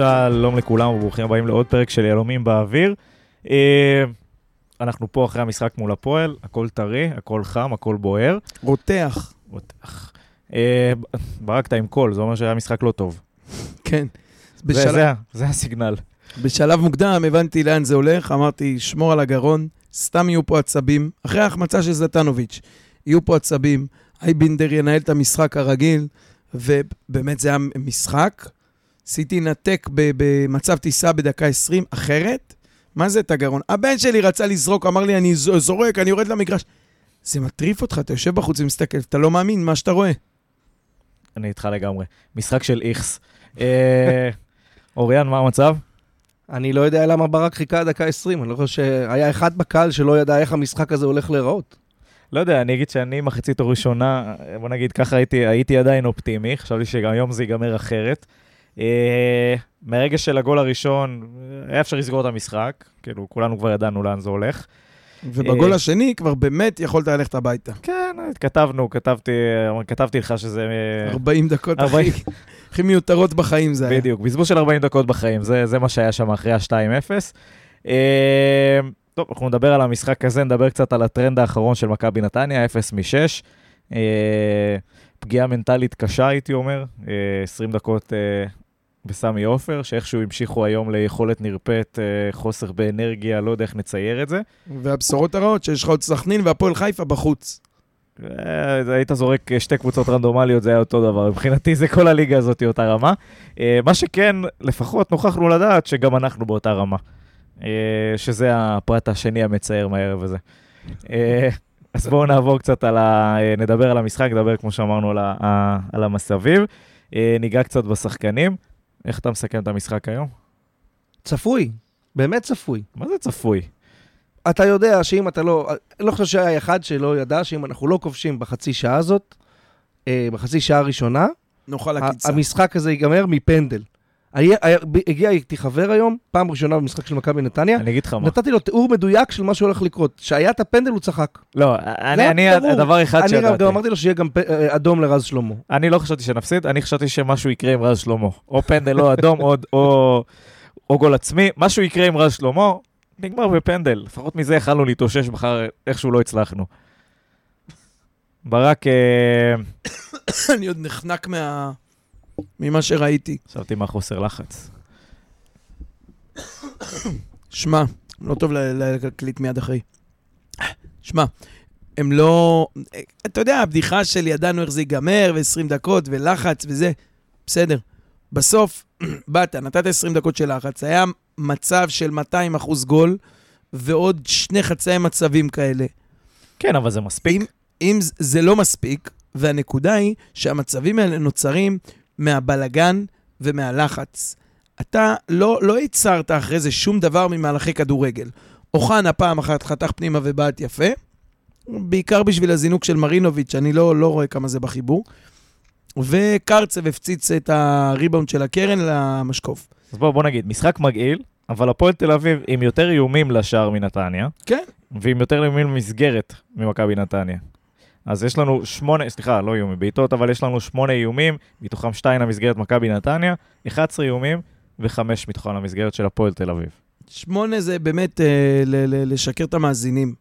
שלום לכולם וברוכים הבאים לעוד פרק של יהלומים באוויר. אה, אנחנו פה אחרי המשחק מול הפועל, הכל טרי, הכל חם, הכל בוער. רותח. רותח. אה, ברקת עם קול, זה אומר שהיה משחק לא טוב. כן. זה, הסיגנל. בשלב מוקדם הבנתי לאן זה הולך, אמרתי, שמור על הגרון, סתם יהיו פה עצבים. אחרי ההחמצה של זלטנוביץ', יהיו פה עצבים, אייבינדר ינהל את המשחק הרגיל, ובאמת זה היה משחק. עשיתי נתק במצב טיסה בדקה 20, אחרת, מה זה את הגרון? הבן שלי רצה לזרוק, אמר לי, אני זורק, אני יורד למגרש. זה מטריף אותך, אתה יושב בחוץ ומסתכל, אתה לא מאמין מה שאתה רואה. אני איתך לגמרי. משחק של איכס. אה, אוריאן, מה המצב? אני לא יודע למה ברק חיכה דקה 20, אני לא חושב שהיה אחד בקהל שלא ידע איך המשחק הזה הולך להיראות. לא יודע, אני אגיד שאני מחצית הראשונה, בוא נגיד ככה הייתי, הייתי עדיין אופטימי, חשבתי שגם היום זה ייגמר אחרת. אה, מהרגע של הגול הראשון, היה אפשר לסגור את המשחק, כאילו כולנו כבר ידענו לאן זה הולך. ובגול אה, השני כבר באמת יכולת ללכת הביתה. כן, כתבנו, כתבתי, כתבתי לך שזה... אה, 40 דקות 40. הכי, הכי מיותרות בחיים זה היה. בדיוק, בזבוז של 40 דקות בחיים, זה, זה מה שהיה שם אחרי ה-2-0. אה, טוב, אנחנו נדבר על המשחק הזה, נדבר קצת על הטרנד האחרון של מכבי נתניה, 0 מ-6. אה, פגיעה מנטלית קשה, הייתי אומר, אה, 20 דקות אה, בסמי עופר, שאיכשהו המשיכו היום ליכולת נרפאת, אה, חוסר באנרגיה, לא יודע איך נצייר את זה. והבשורות הרעות שיש לך עוד סכנין והפועל חיפה בחוץ. אה, היית זורק אה, שתי קבוצות רנדומליות, זה היה אותו דבר. מבחינתי זה כל הליגה הזאת אותה רמה. אה, מה שכן, לפחות נוכחנו לדעת שגם אנחנו באותה רמה. אה, שזה הפרט השני המצער מהערב הזה. אה, אז בואו נעבור קצת על ה... אה, נדבר על המשחק, נדבר כמו שאמרנו על, ה... ה- על המסביב. אה, ניגע קצת בשחקנים. איך אתה מסכם את המשחק היום? צפוי, באמת צפוי. מה זה צפוי? אתה יודע שאם אתה לא... אני לא חושב שהיה אחד שלא ידע שאם אנחנו לא כובשים בחצי שעה הזאת, אה, בחצי שעה הראשונה, נאכל עקיצה. המשחק הזה ייגמר מפנדל. ב- הגיע איתי חבר היום, פעם ראשונה במשחק של מכבי נתניה, אני אגיד לך מה. נתתי לו תיאור מדויק של מה שהולך לקרות. שהיה את הפנדל, הוא צחק. לא, אני, אני. הדבר אחד אני גם- שידעתי. אמרתי לו שיהיה גם אה, אדום לרז שלמה. אני לא חשבתי שנפסיד, אני חשבתי שמשהו יקרה עם רז שלמה. או פנדל או אדום או, או, או גול עצמי, משהו יקרה עם רז שלמה, נגמר בפנדל. לפחות מזה יכלנו להתאושש מחר, איכשהו לא הצלחנו. ברק, אה, אני עוד נחנק מה... ממה שראיתי. חשבתי מה חוסר לחץ. שמע, לא טוב להקליט מיד אחרי. שמע, הם לא... אתה יודע, הבדיחה של ידענו איך זה ייגמר, ו-20 דקות, ולחץ וזה, בסדר. בסוף, באת, נתת 20 דקות של לחץ, היה מצב של 200 אחוז גול, ועוד שני חצאי מצבים כאלה. כן, אבל זה מספיק. אם, אם זה לא מספיק, והנקודה היא שהמצבים האלה נוצרים מהבלגן ומהלחץ. אתה לא, לא ייצרת אחרי זה שום דבר ממהלכי כדורגל. אוחנה פעם אחת חתך פנימה ובעט יפה, בעיקר בשביל הזינוק של מרינוביץ', אני לא, לא רואה כמה זה בחיבור. וקרצב הפציץ את הריבאונד של הקרן למשקוף. אז בוא, בוא נגיד, משחק מגעיל, אבל הפועל תל אביב עם יותר איומים לשער מנתניה, כן. ועם יותר איומים למסגרת ממכבי נתניה. אז יש לנו שמונה, סליחה, לא איומים, בעיטות, אבל יש לנו שמונה איומים, מתוכם שתיים למסגרת מכבי נתניה, 11 איומים וחמש מתוכם למסגרת של הפועל תל אביב. שמונה זה באמת אה, ל- ל- לשקר את המאזינים.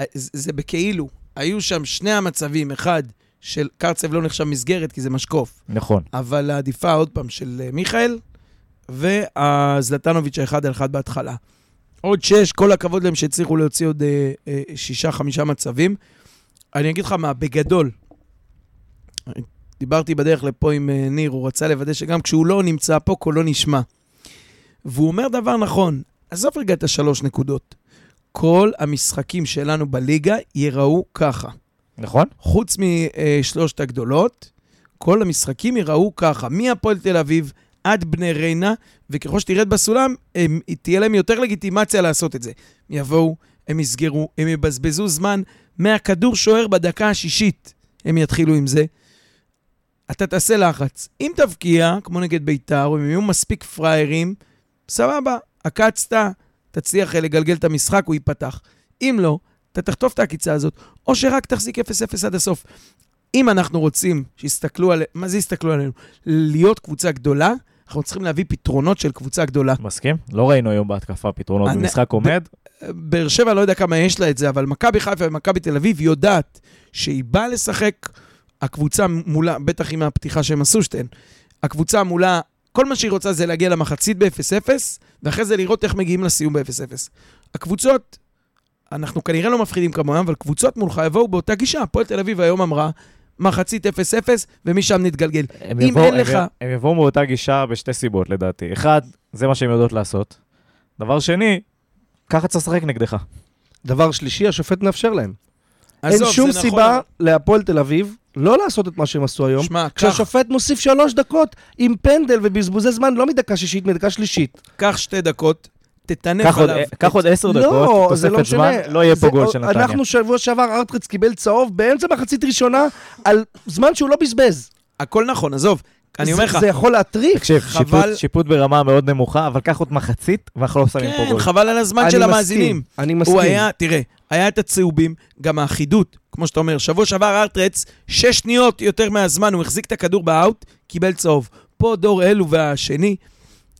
אה, זה זה בכאילו. היו שם שני המצבים, אחד של קרצב לא נחשב מסגרת כי זה משקוף, נכון. אבל העדיפה עוד פעם של אה, מיכאל, והזלטנוביץ' האחד על אחד בהתחלה. עוד שש, כל הכבוד להם שהצליחו להוציא עוד אה, אה, שישה, חמישה מצבים. אני אגיד לך מה, בגדול, דיברתי בדרך לפה עם אה, ניר, הוא רצה לוודא שגם כשהוא לא נמצא פה, קולו נשמע. והוא אומר דבר נכון, עזוב רגע את השלוש נקודות. כל המשחקים שלנו בליגה ייראו ככה. נכון? חוץ משלושת הגדולות, כל המשחקים ייראו ככה, מהפועל תל אביב עד בני ריינה, וככל שתרד בסולם, הם, תהיה להם יותר לגיטימציה לעשות את זה. הם יבואו, הם יסגרו, הם יבזבזו זמן מהכדור שוער בדקה השישית, הם יתחילו עם זה. אתה תעשה לחץ. אם תבקיע, כמו נגד ביתר, או אם יהיו מספיק פראיירים, סבבה, עקצת, תצליח אה, לגלגל את המשחק, הוא ייפתח. אם לא, אתה תחטוף את העקיצה הזאת, או שרק תחזיק 0-0 עד הסוף. אם אנחנו רוצים שיסתכלו עלינו, מה זה יסתכלו עלינו? להיות קבוצה גדולה, אנחנו צריכים להביא פתרונות של קבוצה גדולה. מסכים? לא ראינו היום בהתקפה פתרונות אני- במשחק עומד. באר שבע, לא יודע כמה יש לה את זה, אבל מכבי חיפה ומכבי תל אביב יודעת שהיא באה לשחק, הקבוצה מולה, בטח עם הפתיחה שהם עשו שתיהן, הקבוצה מולה, כל מה שהיא רוצה זה להגיע למחצית ב-0-0, ואחרי זה לראות איך מגיעים לסיום ב-0-0. הקבוצות, אנחנו כנראה לא מפחידים כמוהם, אבל קבוצות מולך יבואו באותה גישה. הפועל תל אביב היום אמרה, מחצית 0-0, ומשם נתגלגל. אם יבואו- אין הם לך- הם יבואו מאותה גישה בשתי סיבות לדעתי. אחד, זה מה שהם יודעות לעשות. דבר שני, ככה צריך לשחק נגדך. דבר שלישי, השופט מאפשר להם. עזוב, אין שום זה נכון, סיבה אבל- להפועל תל אביב לא לעשות את מה שהם עשו היום. שמע, קח, כשהשופט מוסיף שלוש דקות עם פנדל ובזבוזי זמן, לא מדקה שישית, מדקה שלישית. קח שתי דקות, תטנף עליו. קח עוד עשר לא, דקות, זה לא תוספת זמן, משנה. לא יהיה פה גול של נתניה. אנחנו שבוע שעבר, ארטרץ קיבל צהוב באמצע מחצית ראשונה על זמן שהוא לא בזבז. הכל נכון, עזוב. אני אומר זה- לך, זה יכול להטריף. תקשיב, חבל- שיפוט- שיפוט ברמה מאוד נמוכה, אבל קח עוד מחצית, ואנחנו לא שמים פה כן, גול. חבל על הזמן אני של מסכים, המאזינים. אני מסכים. הוא היה, תראה, היה את הצהובים, גם האחידות, כמו שאתה אומר, שבוע שעבר ארטרץ, שש שניות יותר מהזמן, הוא החזיק את הכדור באאוט, קיבל צהוב. פה דור אלו והשני,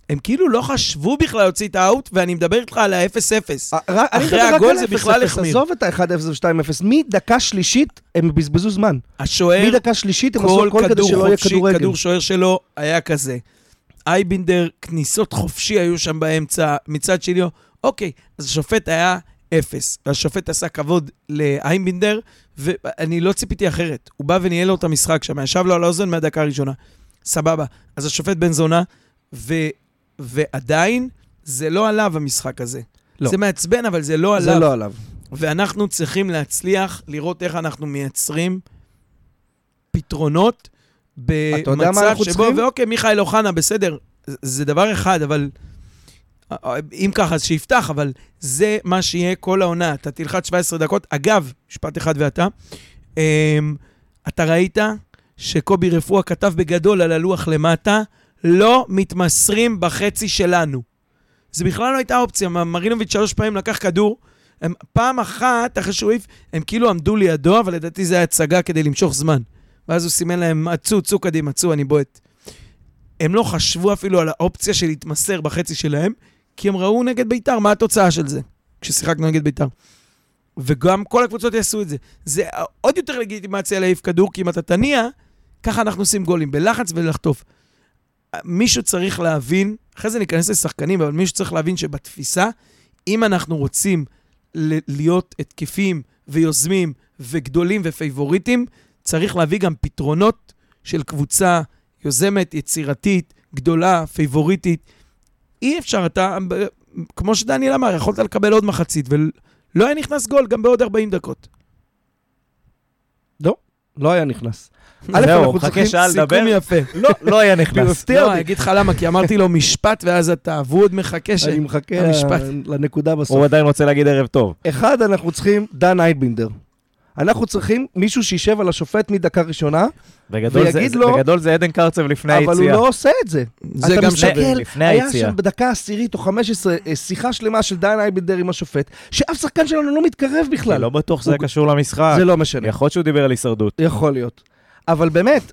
הם כאילו לא חשבו בכלל להוציא את האאוט, ואני מדבר איתך על ה-0-0. אה, אחרי הגול זה 0-0, בכלל החמיר. עזוב את ה-1-0 ו-2-0. מדקה שלישית הם בזבזו זמן. השוער, מדקה שלישית הם עשו כל הכל כדי שלא יהיה כדורגל. כדור שוער שלו היה כזה. אייבינדר, כניסות חופשי היו שם באמצע, מצד שני, אוקיי, אז השופט היה אפס. והשופט עשה כבוד לאייבינדר, ואני לא ציפיתי אחרת. הוא בא וניהל לו את המשחק שם, ישב לו על האוזן מהדקה הראשונה. סבבה. אז השופט בן זונה, ו... ועדיין, זה לא עליו המשחק הזה. לא. זה מעצבן, אבל זה לא עליו. זה לא עליו. ואנחנו צריכים להצליח לראות איך אנחנו מייצרים פתרונות אתה יודע מה במצב אנחנו שבו, צריכים? ואוקיי, מיכאל אוחנה, בסדר, זה- זה דבר אחד, אבל... אם ככה, אז שיפתח, אבל זה מה שיהיה כל העונה. אתה תלחץ 17 דקות. אגב, משפט אחד ואתה, אמ, אתה ראית שקובי רפואה כתב בגדול על הלוח למטה, לא מתמסרים בחצי שלנו. זה בכלל לא הייתה אופציה, מרינוביץ' שלוש פעמים לקח כדור, הם פעם אחת, אחרי שהוא העיף, הם כאילו עמדו לידו, אבל לדעתי זה היה הצגה כדי למשוך זמן. ואז הוא סימן להם, צאו, צאו קדימה, צאו, אני בועט. הם לא חשבו אפילו על האופציה של להתמסר בחצי שלהם, כי הם ראו נגד ביתר מה התוצאה של זה, כששיחקנו נגד ביתר. וגם כל הקבוצות יעשו את זה. זה עוד יותר לגיטימציה להעיף כדור, כי אם אתה תניע, ככה אנחנו עושים גולים, בלחץ ולחטוף. מישהו צריך להבין, אחרי זה ניכנס לשחקנים, אבל מישהו צריך להבין שבתפיסה, אם אנחנו רוצים להיות התקפים ויוזמים וגדולים ופייבוריטים, צריך להביא גם פתרונות של קבוצה יוזמת, יצירתית, גדולה, פייבוריטית. אי אפשר, אתה, כמו שדניאל אמר, יכולת לקבל עוד מחצית, ולא היה נכנס גול גם בעוד 40 דקות. לא היה נכנס. א', זהו, אנחנו חכה צריכים שעה לדבר. סיכום יפה. לא, לא היה נכנס. מפתיע לא, אותי. אני אגיד לך למה, כי אמרתי לו משפט, ואז אתה, והוא עוד מחכה ש... אני מחכה. לנקודה בסוף. הוא עדיין רוצה להגיד ערב טוב. אחד, אנחנו צריכים דן אייבינדר. אנחנו צריכים מישהו שישב על השופט מדקה ראשונה, בגדול זה- ויגיד לו- בגדול זה עדן קרצב לפני אבל הוא היציאה. לא עושה את זה. זה גם שווה. לפני היה היציאה. שם בדקה עשירית או 15 אה, שיחה שלמה של דן אייבינדר עם השופט, שאף שחקן שלנו לא מתקרב בכלל. לא בטוח שזה הוא- קשור למשחק. זה לא משנה. יכול להיות שהוא דיבר על הישרדות. יכול להיות. אבל באמת.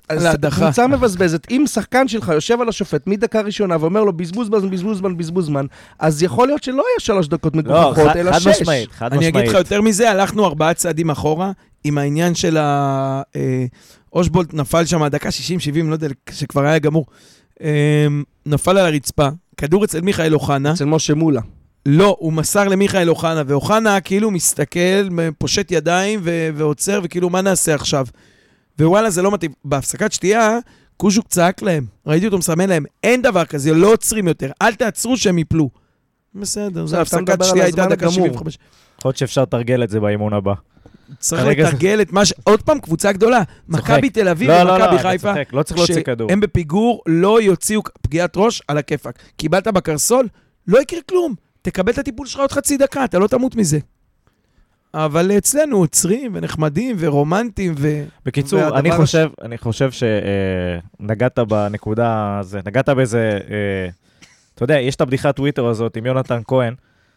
קבוצה מבזבזת, אם שחקן שלך יושב על השופט מדקה ראשונה ואומר לו בזבוז זמן, בזבוז זמן, בזבוז זמן, אז יכול להיות שלא יהיה שלוש דקות לא, מגוחכות, חד אלא חד שש. משמעית, חד אני אגיד משמעית. לך יותר מזה, הלכנו ארבעה צעדים אחורה עם העניין של ה... אה, אושבולט נפל שם הדקה 60-70, לא יודע, שכבר היה גמור. אה, נפל על הרצפה, כדור אצל מיכאל אוחנה. אצל משה מולה. לא, הוא מסר למיכאל אוחנה, ואוחנה כאילו מסתכל, פושט ידיים ו- ועוצר, וכאילו, מה נעשה עכשיו? ווואלה, זה לא מתאים. בהפסקת שתייה, קוז'וק צעק להם, ראיתי אותו מסמן להם, אין דבר כזה, לא עוצרים יותר, אל תעצרו שהם יפלו. בסדר, זה אתה הפסקת שתייה הייתה דקה הגמור. 75. יכול להיות שאפשר לתרגל את זה באימון הבא. צריך לתרגל את מה ש... עוד פעם, קבוצה גדולה. מכבי תל אביב לא, לא, ומכבי לא, אתה חיפה, צוחק, לא צריך להוציא כדור. כשהם בפיגור, לא יוציאו פגיעת ראש על הכיפאק. קיבלת בקרסול, לא יקרה כלום. תקבל את הטיפול שלך עוד חצי דקה, אתה לא תמות מזה. אבל אצלנו עוצרים ונחמדים ורומנטיים ו... בקיצור, והדבר אני הש- חושב, אני חושב שנגעת בנקודה, הזה, נגעת באיזה, אה, אתה יודע, יש את הבדיחת טוויטר הזאת עם יונתן כהן,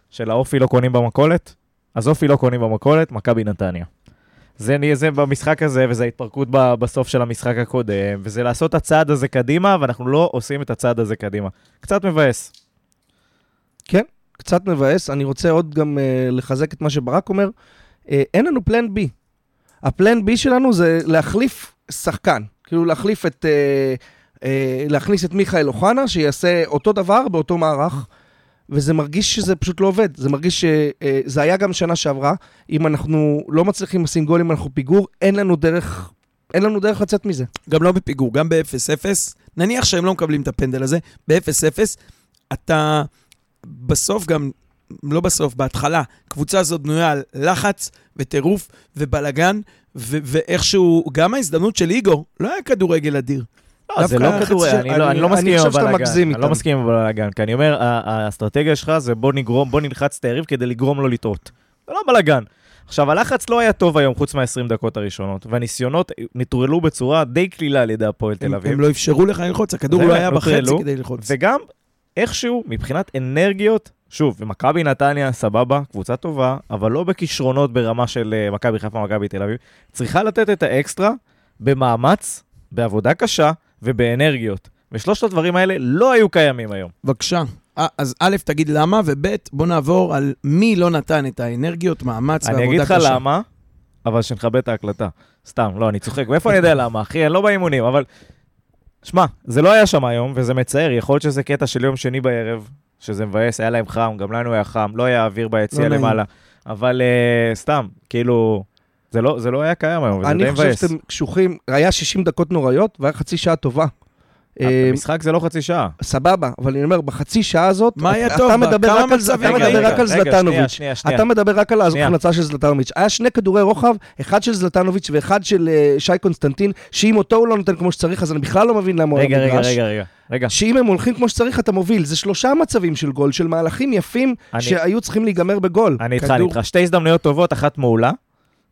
של האופי לא קונים במכולת, אז אופי לא קונים במכולת, מכבי נתניה. זה, זה במשחק הזה, וזה ההתפרקות ב- בסוף של המשחק הקודם, וזה לעשות את הצעד הזה קדימה, ואנחנו לא עושים את הצעד הזה קדימה. קצת מבאס. קצת מבאס. אני רוצה עוד גם uh, לחזק את מה שברק אומר. Uh, אין לנו פלן בי. הפלן בי שלנו זה להחליף שחקן. כאילו להחליף את... Uh, uh, להכניס את מיכאל אוחנה, שיעשה אותו דבר באותו מערך. וזה מרגיש שזה פשוט לא עובד. זה מרגיש שזה היה גם שנה שעברה. אם אנחנו לא מצליחים לשים גולים, אנחנו פיגור, אין לנו דרך... אין לנו דרך לצאת מזה. גם לא בפיגור, גם ב-0-0, נניח שהם לא מקבלים את הפנדל הזה, ב-0-0, אתה בסוף גם, לא בסוף, בהתחלה, קבוצה הזאת בנויה על לחץ וטירוף ובלגן, ו- ואיכשהו, גם ההזדמנות של איגור, לא היה כדורגל אדיר. לא, זה לא כדורי, חצי- אני, אני- לא, אני לא מסכים עם הבלאגן. אני לא. מסכים עם הבלאגן, כי אני אומר, האסטרטגיה שלך זה בוא נגרום, בוא נלחץ את היריב כדי לגרום לו לטעות. זה לא בלאגן. עכשיו, הלחץ לא היה טוב היום, חוץ מה-20 דקות הראשונות, והניסיונות נטרלו בצורה די קלילה על ידי הפועל תל אביב. הם לא אפשרו לך ללחוץ, הכדור לא היה בחצי כדי ללחוץ. וגם, איכשהו, מבחינת אנרגיות, שוב, ומכבי נתניה, סבבה, קבוצה טובה, אבל לא בכישרונות ברמה של אה, מכבי חיפה, מכבי תל אביב. צריכה לתת את האקסטרה במאמץ, בעבודה קשה ובאנרגיות. ושלושת הדברים האלה לא היו קיימים היום. בבקשה. אה, אז א', תגיד למה, וב', בוא נעבור על מי לא נתן את האנרגיות, מאמץ ועבודה אני קשה. אגיד לך למה, אבל שנכבד את ההקלטה. סתם, לא, אני צוחק. מאיפה אני יודע למה, אחי? אני לא באימונים, אבל... שמע, זה לא היה שם היום, וזה מצער. יכול להיות שזה קטע של יום שני בערב, שזה מבאס, היה להם חם, גם לנו היה חם, לא היה אוויר ביציע לא נעים. למעלה. אבל uh, סתם, כאילו, זה לא, זה לא היה קיים היום, וזה די אני חושב מבאס. שאתם קשוחים, היה 60 דקות נוראיות והיה חצי שעה טובה. אה, המשחק זה לא חצי שעה. סבבה, אבל אני אומר, בחצי שעה הזאת, מה היה אתה? מדבר רק על זלטנוביץ'. אתה מדבר רק על. ההחלצה של זלטנוביץ'. היה שני כדורי רוחב, אחד של זלטנוביץ' ואחד של אה, שי קונסטנטין, שאם אותו הוא לא נותן כמו שצריך, אז אני בכלל לא מבין למה הוא על רגע. רגע, רגע. רגע, שאם הם הולכים כמו שצריך, אתה מוביל. זה שלושה מצבים של גול, של מהלכים יפים שהיו צריכים להיגמר בגול. אני איתך, אני איתך. שתי הזדמנויות טובות, אחת מעולה.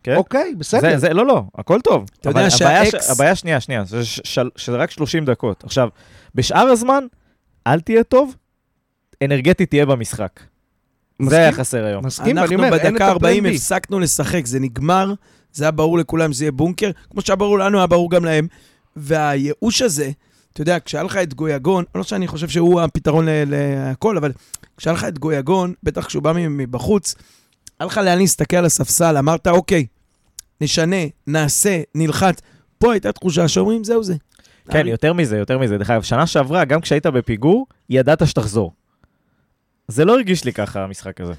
כן? אוקיי, בסדר. זה, זה, לא, לא, הכל טוב. אתה יודע שהאקס- הבעיה שנייה, שנייה, זה ש- של- שזה רק 30 דקות. עכשיו, בשאר הזמן, אל תהיה טוב, אנרגטית תהיה במשחק. מסכים? זה היה חסר היום. מסכים, ואני אנחנו אומר, אין את בדקה 40 הפלן בי. הפסקנו לשחק, זה נגמר, זה היה ברור לכולם שזה יהיה בונקר, כמו שהיה ברור לנו, היה ברור גם להם. והייאוש הזה, אתה יודע, כשהיה לך את גויגון, לא שאני חושב שהוא הפתרון ל- להכל, אבל כשהיה לך את גויגון, בטח כשהוא בא מבחוץ, היה לך לאן להסתכל על הספסל, אמרת, אוקיי, נשנה, נעשה, נלחץ. פה הייתה תחושה שאומרים, זהו זה. כן, יותר מזה, יותר מזה. דרך אגב, שנה שעברה, גם כשהיית בפיגור, ידעת שתחזור. זה לא הרגיש לי ככה, המשחק הזה.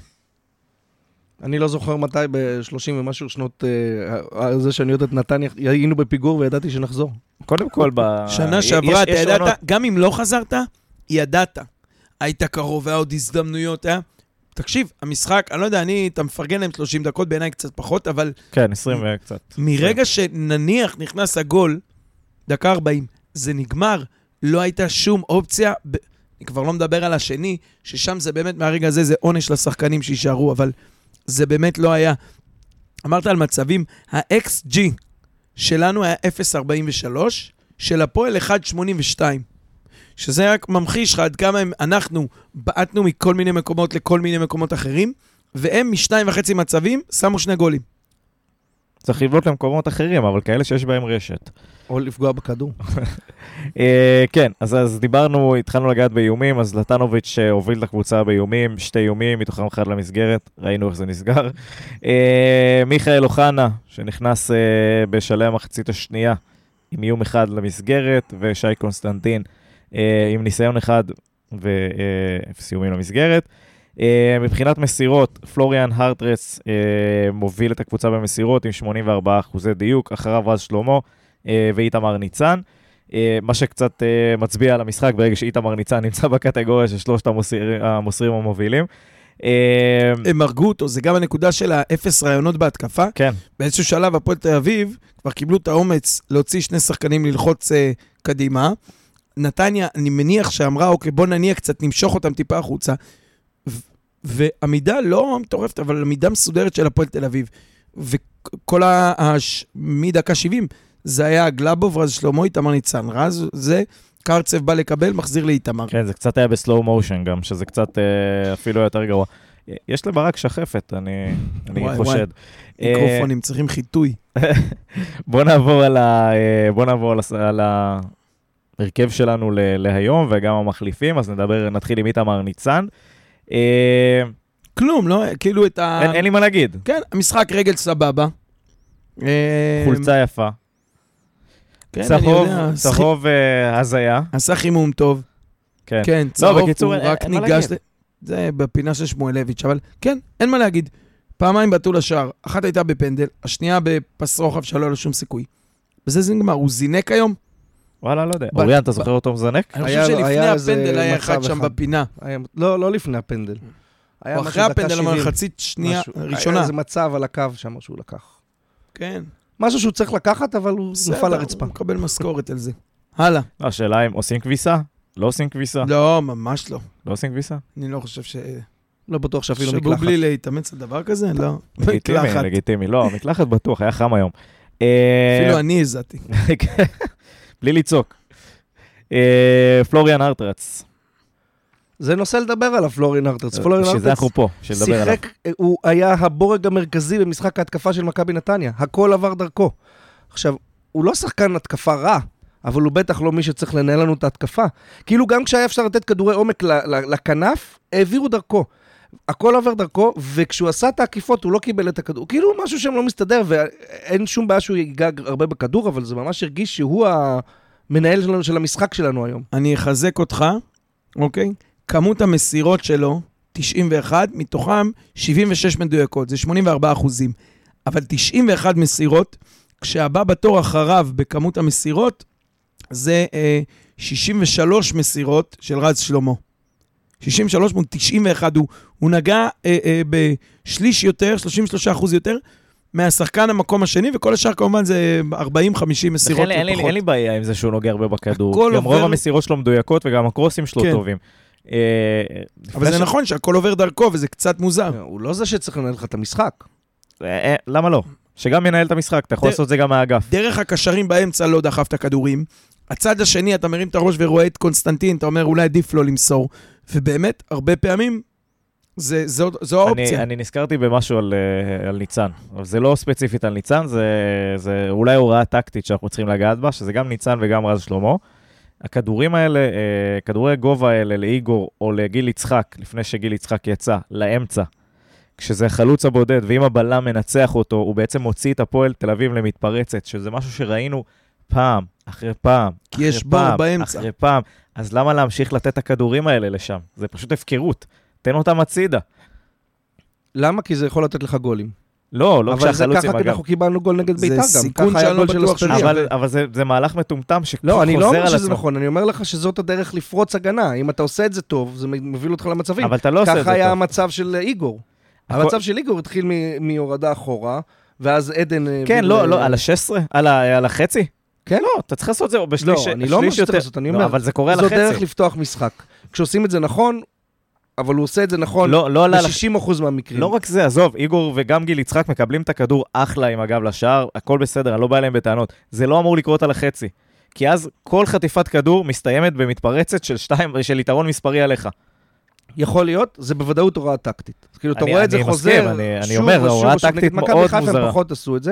אני לא זוכר מתי ב-30 ומשהו שנות, אה, אה, זה שאני יודע את נתניה, היינו בפיגור וידעתי שנחזור. קודם כל, ב... שנה שעברה, אתה ידעת, עונות- גם אם לא חזרת, ידעת. היית קרוב, היה עוד הזדמנויות, היה... תקשיב, המשחק, אני לא יודע, אני, אתה מפרגן להם 30 דקות, בעיניי קצת פחות, אבל כן, 20 וקצת. מרגע שנניח נכנס הגול, דקה 40, זה נגמר, לא הייתה שום אופציה, ב... אני כבר לא מדבר על השני, ששם זה באמת, מהרגע הזה זה עונש לשחקנים שיישארו, אבל זה באמת לא היה. אמרת על מצבים, ה-XG שלנו היה 0.43, של הפועל 1.82. שזה רק ממחיש לך עד כמה הם, אנחנו בעטנו מכל מיני מקומות לכל מיני מקומות אחרים, והם משניים וחצי מצבים שמו שני גולים. צריך לבלוט למקומות אחרים, אבל כאלה שיש בהם רשת. או לפגוע בכדור. אה, כן, אז, אז דיברנו, התחלנו לגעת באיומים, אז לטנוביץ' אה, הוביל את הקבוצה באיומים, שתי איומים, מתוכם אחד למסגרת, ראינו איך זה נסגר. אה, מיכאל אוחנה, שנכנס בשלהי המחצית השנייה, עם איום אחד למסגרת, ושי קונסטנטין עם ניסיון אחד ואפס איומים למסגרת. אה, מבחינת מסירות, פלוריאן הרטרס אה, מוביל את הקבוצה במסירות עם 84 אחוזי דיוק, אחריו רז שלמה אה, ואיתמר ניצן. אה, מה שקצת אה, מצביע על המשחק ברגע שאיתמר ניצן נמצא בקטגוריה של שלושת המוסר, המוסרים המובילים. אה, הם הרגו אותו, זה גם הנקודה של האפס רעיונות בהתקפה. כן, באיזשהו שלב הפועל תל אביב כבר קיבלו את האומץ להוציא שני שחקנים ללחוץ אה, קדימה. נתניה, אני מניח שאמרה, אוקיי, בוא נניע קצת, נמשוך אותם טיפה החוצה. ועמידה לא מטורפת, אבל עמידה מסודרת של הפועל תל אביב. וכל ה... הש... מדקה 70, זה היה גלאבוב, רז שלמה, איתמר ניצן. רז, זה, קרצב בא לקבל, מחזיר לאיתמר. כן, זה קצת היה בסלואו מושן גם, שזה קצת אה, אפילו יותר גרוע. יש לברק שחפת, אני, אני וואי, חושד. אה, מיקרופונים, צריכים חיטוי. בוא נעבור על, ה, אה, בוא נעבור על, הס- על ההרכב שלנו ל- להיום וגם המחליפים, אז נדבר, נתחיל עם איתמר ניצן. אה, כלום, לא? כאילו את ה... אין, אין לי מה להגיד, כן, המשחק רגל סבבה. אה, חולצה יפה, כן, אני צהוב, יודע, צהוב אה, הזיה, עשה חימום טוב. כן. כן, צהוב, בקיצור, הוא אין- רק אין ניגש... ל- זה בפינה של שמואלביץ', אבל כן, אין מה להגיד. פעמיים בעטו לשער, אחת הייתה בפנדל, השנייה בפס רוחב שלא היה לו שום סיכוי. בזה זה נגמר, הוא זינק היום? וואלה, לא יודע. ב- אוריאן, אתה ב- זוכר אותו מזנק? אני חושב שלפני הפנדל היה אחד שם אחד. בפינה. היה- לא, לא לפני הפנדל. היה או אחרי הפנדל, אבל 70, מחצית שנייה, משהו. היה ראשונה. איזה מצב על הקו שם שהוא לקח. כן. משהו שהוא צריך לקחת, אבל הוא בסדר, נפל לרצפה. הוא מקבל משכורת על זה. הלאה. לא, השאלה אם עושים כביסה? לא עושים כביסה? לא, ממש לא. לא עושים כביסה? אני לא חושב ש... לא בטוח שאפילו מקלחת. בלי להתאמץ על דבר כזה? לא. לגיטימי. לגיטימי. לא, מקלחת בטוח, היה חם היום. אה, אפילו אני הזעתי. בלי לצעוק. אה, פלוריאן ארטרץ. זה נושא לדבר עליו, פלורין ארטרץ. פלורין זה ארטרץ אנחנו פה, לדבר עליו. שיחק, הוא היה הבורג המרכזי במשחק ההתקפה של מכבי נתניה. הכל עבר דרכו. עכשיו, הוא לא שחקן התקפה רע, אבל הוא בטח לא מי שצריך לנהל לנו את ההתקפה. כאילו גם כשהיה אפשר לתת כדורי עומק לכנף, העבירו דרכו. הכל עבר דרכו, וכשהוא עשה את העקיפות הוא לא קיבל את הכדור. כאילו משהו שם לא מסתדר, ואין שום בעיה שהוא ייגע הרבה בכדור, אבל זה ממש הרגיש שהוא המנהל שלנו, של המשחק שלנו היום. אני אחזק אותך, אוקיי? כמות המסירות שלו, 91, מתוכם 76 מדויקות, זה 84 אחוזים. אבל 91 מסירות, כשהבא בתור אחריו בכמות המסירות, זה אה, 63 מסירות של רז שלמה. 63 מול 91, הוא, הוא נגע אה, אה, בשליש יותר, 33 אחוז יותר, מהשחקן המקום השני, וכל השאר כמובן זה 40-50 מסירות לכן אין לי- לפחות. אין לי בעיה עם זה שהוא נוגע הרבה בכדור. גם רוב עובר- המסירות שלו מדויקות וגם הקרוסים שלו כן. טובים. אה, אבל זה ש- נכון שהכל עובר דרכו, וזה קצת מוזר. הוא לא זה שצריך לנהל לך את המשחק. אה, אה, למה לא? שגם ינהל את המשחק, אתה יכול לעשות את זה גם מהאגף. דרך הקשרים באמצע לא דחף את הכדורים. הצד השני, אתה מרים את הראש ורואה את קונסטנטין, אתה אומר, אולי עדיף לא למסור. ובאמת, הרבה פעמים, זה, זו, זו אני, האופציה. אני נזכרתי במשהו על, אה, על ניצן, אבל זה לא ספציפית על ניצן, זה, זה אולי הוראה טקטית שאנחנו צריכים לגעת בה, שזה גם ניצן וגם רז שלמה. הכדורים האלה, אה, כדורי הגובה האלה לאיגור או לגיל יצחק, לפני שגיל יצחק יצא, לאמצע, כשזה החלוץ הבודד, ואם הבלם מנצח אותו, הוא בעצם מוציא את הפועל תל אביב למתפרצת, שזה משהו שראינו פעם, אחרי פעם, כי יש אחרי בור פעם, באמצע. אחרי פעם. אז למה להמשיך לתת את הכדורים האלה לשם? זה פשוט הפקרות. תן אותם הצידה. למה? כי זה יכול לתת לך גולים. לא, לא אבל זה כשהחלוץ עם ככה, כי. אנחנו קיבלנו גול נגד זה ביתר גם. סיכון ככה היה שאני לא של בטוח. שזה- אבל, אבל זה, זה מהלך מטומטם שחוזר לא, אני לא אומר על שזה עצמו. נכון, אני אומר לך שזאת הדרך לפרוץ הגנה. אם אתה עושה את זה טוב, זה מביא אותך למצבים. אבל אתה לא עושה את זה ככה היה טוב. המצב של איגור. הכל- המצב של איגור התחיל מ- מהורדה אחורה, ואז עדן... אה, כן, לא, לא, על ה-16? על, ה- על החצי? כן. לא, אתה צריך לעשות את זה בשליש לא, אני לא אומר שצריך יותר. לעשות, אני לא, אומר, אבל זה קורה על זו החצי. דרך לפתוח משחק. כשעושים את זה נכון, אבל הוא עושה את זה נכון לא, לא, עלה על ב-60% מהמקרים. לא רק זה, עזוב, איגור וגם גיל יצחק מקבלים את הכדור אחלה עם הגב לשער, הכל בסדר, אני לא בא אליהם בטענות. זה לא אמור לקרות על החצי. כי אז כל חטיפת כדור מסתיימת במתפרצת של שתיים, של יתרון מספרי עליך. יכול להיות, זה בוודאות הוראה טקטית. אז כאילו, אתה אני- רואה את זה אני חוזר מסכים, אני- אני שוב אומר, זו ושוב הוראה ושוב. נגד מכבי חיפה. הם פחות עשו את זה.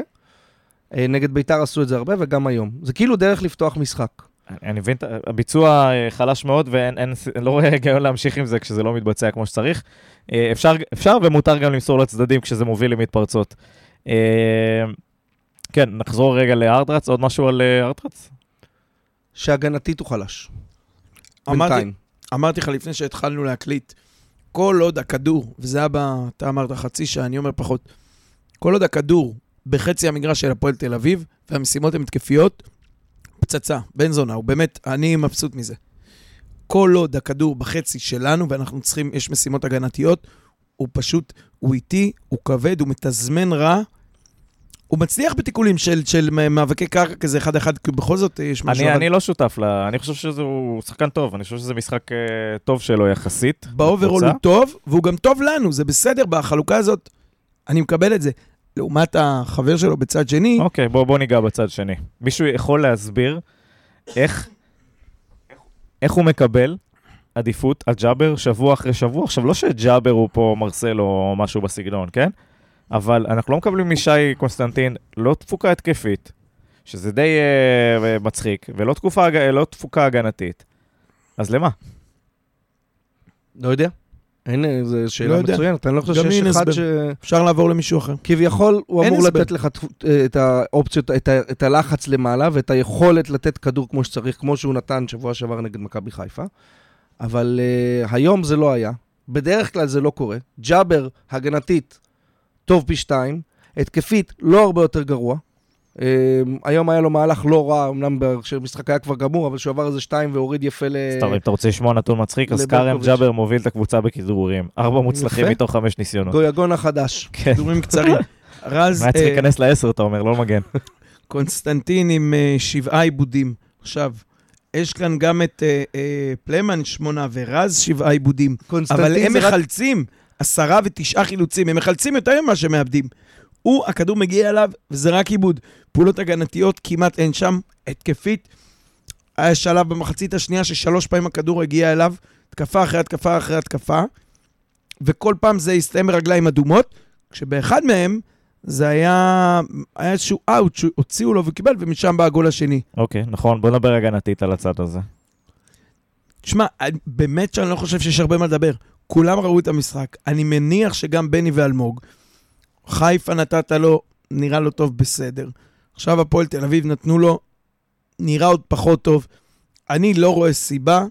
אה, נגד ביתר עשו את זה הרבה, וגם היום. זה כאילו דרך לפתוח משחק. אני מבין, הביצוע אה, חלש מאוד, ואין, אין, אני לא רואה היגיון להמשיך עם זה כשזה לא מתבצע כמו שצריך. אה, אפשר, אפשר ומותר גם למסור לצדדים כשזה מוביל למתפרצות. אה, כן, נחזור רגע לארטרץ, עוד משהו על ארטרץ? שהגנתית הוא חלש. אמרתי, בינתיים. אמרתי לך לפני שהתחלנו להקליט, כל עוד הכדור, וזה היה ב... אתה אמרת חצי שעה, אני אומר פחות, כל עוד הכדור בחצי המגרש של הפועל תל אביב, והמשימות הן התקפיות, פצצה, בן זונה, הוא באמת, אני מבסוט מזה. כל עוד הכדור בחצי שלנו, ואנחנו צריכים, יש משימות הגנתיות, הוא פשוט, הוא איטי, הוא כבד, הוא מתזמן רע. הוא מצליח בתיקולים של, של מאבקי קרקע כזה אחד-אחד, כי בכל זאת יש משהו... אני, אבל- אני לא שותף לה, אני חושב שהוא שחקן טוב, אני חושב שזה משחק אה, טוב שלו יחסית. ב overall. הוא טוב, והוא גם טוב לנו, זה בסדר, בחלוקה הזאת, אני מקבל את זה. לעומת החבר שלו בצד שני, אוקיי, בוא, בוא ניגע בצד שני. מישהו יכול להסביר איך, איך הוא מקבל עדיפות על ג'אבר שבוע אחרי שבוע? עכשיו, לא שג'אבר הוא פה מרסל או משהו בסגנון, כן? אבל אנחנו לא מקבלים משי קונסטנטין לא תפוקה התקפית, שזה די uh, מצחיק, ולא תקופה, לא תפוקה הגנתית. אז למה? לא יודע. אין, זו לא שאלה יודע. מצוינת, אני לא חושב שיש אחד ש... הסבר. אפשר לעבור למישהו אחר. כביכול, הוא אמור הסבר. לתת לך את האופציות, את ה- את הלחץ למעלה ואת היכולת לתת כדור כמו שצריך, כמו שהוא נתן שבוע שעבר נגד מכבי חיפה. אבל uh, היום זה לא היה. בדרך כלל זה לא קורה. ג'אבר, הגנתית, טוב פי שתיים. התקפית, לא הרבה יותר גרוע. Uh, היום היה לו מהלך לא רע, אמנם כשהמשחק היה כבר גמור, אבל שהוא עבר איזה שתיים והוריד יפה ל... סתם, אם אתה רוצה לשמוע נתון מצחיק, אז. כרם ג'אבר מוביל את הקבוצה בכדרורים. ארבע מוצלחים. מתוך חמש ניסיונות. גויגון החדש. כן, כדורים קצרים. רז היה צריך אה, להיכנס לעשר, אתה אומר, לא למגן. קונסטנטין עם אה, שבעה עיבודים. עכשיו, יש כאן גם את אה, פלמן שמונה ורז שבעה עיבודים. אבל קונסטנטין הם זה רק... מחלצים עשרה ותשעה חילוצים. הם מחלצים יותר ממה שהם מאבדים. הוא, הכדור מגיע אליו, וזה רק עיבוד. פעולות הגנתיות כמעט אין שם. התקפית, היה שלב במחצית השנייה ששלוש פעמים הכדור הגיע אליו, התקפה אחרי התקפה אחרי התקפה, וכל פעם זה הסתיים ברגליים אדומות, כשבאחד מהם זה היה, היה איזשהו אאוט שהוציאו לו וקיבל, ומשם בא הגול השני. אוקיי, נכון, בוא נדבר הגנתית על הצד הזה. תשמע, באמת שאני לא חושב שיש הרבה מה לדבר. כולם ראו את המשחק. אני מניח שגם בני ואלמוג. חיפה נתת לו, נראה לו טוב בסדר. עכשיו הפועל תל אביב נתנו לו, נראה עוד פחות טוב. אני לא רואה סיבה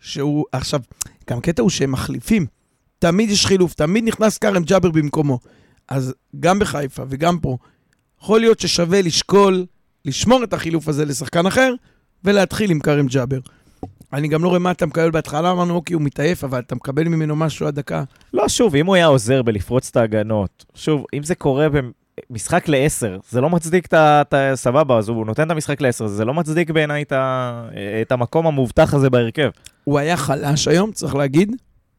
שהוא... עכשיו, גם קטע הוא שהם מחליפים. תמיד יש חילוף, תמיד נכנס כרם ג'אבר במקומו. אז גם בחיפה וגם פה, יכול להיות ששווה לשקול, לשמור את החילוף הזה לשחקן אחר, ולהתחיל עם כרם ג'אבר. אני גם לא רואה מה אתה מקבל בהתחלה, אמרנו, אוקיי, הוא מתעייף, אבל אתה מקבל ממנו משהו עד דקה. לא, שוב, אם הוא היה עוזר בלפרוץ את ההגנות, שוב, אם זה קורה במשחק לעשר, זה לא מצדיק את ה... סבבה, אז הוא נותן את המשחק לעשר, זה לא מצדיק בעיניי את, ה... את המקום המובטח הזה בהרכב. הוא היה חלש היום, צריך להגיד.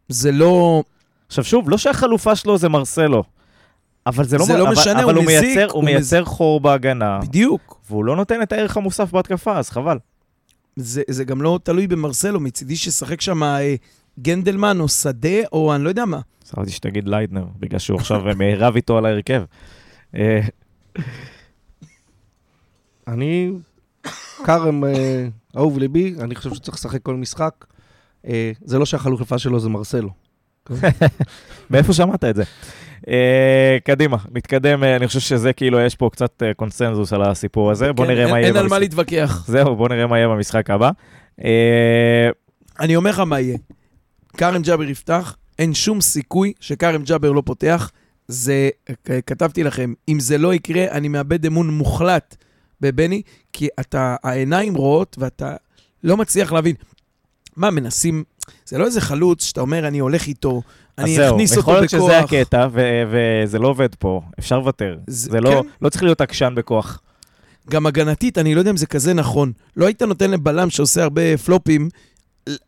זה לא... עכשיו שוב, לא שהחלופה שלו זה מרסלו, אבל זה לא, זה מ- לא אבל, משנה, אבל הוא הוא מזיק, מייצר, הוא הוא מייצר חור בהגנה, בדיוק. והוא לא נותן את הערך המוסף בהתקפה, אז חבל. זה, זה גם לא תלוי במרסלו, מצידי שישחק שם אה, גנדלמן או שדה, או אני לא יודע מה. חשבתי שתגיד ליידנר, בגלל שהוא עכשיו אה, רב איתו על ההרכב. אה, אני, כרם אה, אהוב ליבי, אני חושב שצריך לשחק כל משחק. זה לא שהחלופה שלו זה מרסלו. מאיפה שמעת את זה? אה, קדימה, נתקדם, אה, אני חושב שזה כאילו, יש פה קצת אה, קונסנזוס על הסיפור הזה, בוא כן, נראה אין, מה יהיה אין על מה. להתווכח. זהו, בוא נראה מה יהיה במשחק הבא. אה, אני אומר לך מה יהיה. כרם ג'אבר יפתח, אין שום סיכוי שכרם ג'אבר לא פותח. זה, כתבתי לכם, אם זה לא יקרה, אני מאבד אמון מוחלט בבני, כי אתה, העיניים רואות ואתה לא מצליח להבין. מה, מנסים, זה לא איזה חלוץ שאתה אומר, אני הולך איתו, אז אני זהו, אכניס אותו יכול להיות בכוח. שזה הקטע, ו- וזה לא עובד פה, אפשר לוותר. זה- זה לא, כן. לא צריך להיות עקשן בכוח. גם הגנתית, אני לא יודע אם זה כזה נכון. לא היית נותן לבלם שעושה הרבה פלופים,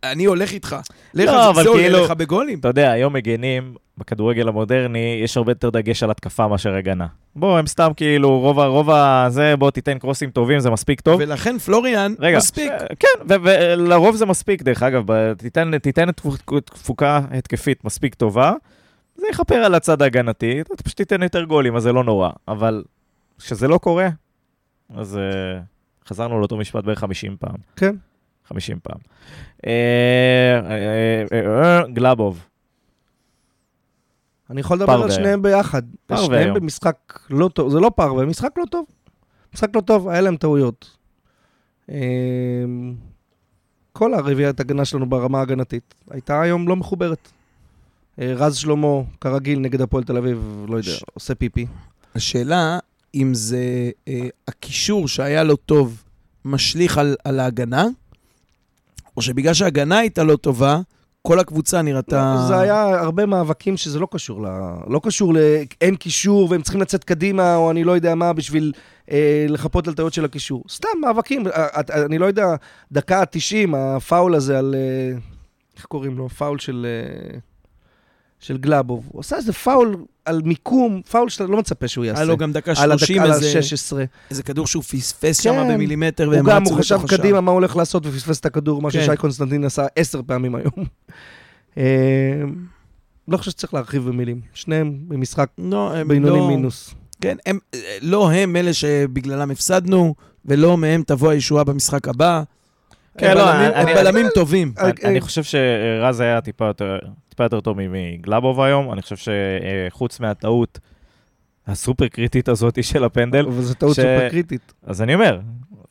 אני הולך איתך. לך לא, אבל כאילו- לך בגולים. אתה יודע, היום מגנים, בכדורגל המודרני, יש הרבה יותר דגש על התקפה מאשר הגנה. בוא, הם סתם כאילו, רוב ה... רוב ה... זה, בוא תיתן קרוסים טובים, זה מספיק טוב. ולכן פלוריאן, רגע, מספיק. ש- כן, ו- ולרוב זה מספיק, דרך אגב, ב- תיתן, תיתן תפו- תפוקה התקפית מספיק טובה, זה יכפר על הצד ההגנתי, אתה פשוט תיתן יותר גולים, אז זה לא נורא. אבל כשזה לא קורה, אז uh, חזרנו לאותו משפט בערך 50 פעם. כן. 50 פעם. אה, אה, אה, גלאבוב, אני יכול לדבר על. שניהם ביחד. שניהם. במשחק לא טוב, זה לא פרווה, משחק לא טוב. משחק לא טוב, היה להם טעויות. כל הרביעיית הגנה שלנו ברמה ההגנתית הייתה היום לא מחוברת. רז שלמה, כרגיל, נגד הפועל תל אביב, לא יודע, ש- עושה פיפי. השאלה אם זה אה, הקישור שהיה לו טוב משליך על, על ההגנה, או שבגלל שההגנה הייתה לא טובה, כל הקבוצה נראתה... לא, זה היה הרבה מאבקים שזה לא קשור ל... לא קשור ל... אין קישור והם צריכים לצאת קדימה, או אני לא יודע מה, בשביל אה, לחפות על טעויות של הקישור. סתם מאבקים. אה, את- אני לא יודע, דקה ה-90, הפאול הזה על... אה, איך קוראים לו? פאול של... אה, של גלאבוב. הוא עשה איזה פאול על מיקום, פאול שאתה לא מצפה שהוא יעשה. היה לו גם דקה על הדק- 30, על איזה, ה-16. איזה כדור שהוא פספס כן. שם במילימטר, הוא והם גם, רצו הוא חשב לתוך השער. קדימה מה הוא הולך לעשות ופספס את הכדור, מה כן. ששי קונסטנטין עשה עשר פעמים היום. אה, לא חושב שצריך להרחיב במילים. שניהם במשחק לא, בינוני לא... מינוס. כן, הם, אה, לא הם אלה שבגללם הפסדנו, ולא מהם תבוא הישועה במשחק הבא. כן, לא, בלמים, הם בלמים טובים. אני- אני חושב שרז היה טיפה יותר, טיפה יותר טוב מגלאבוב היום. אני חושב שחוץ מהטעות הסופר קריטית הזאת של הפנדל, אבל זו טעות ש- סופר קריטית. אז אני אומר,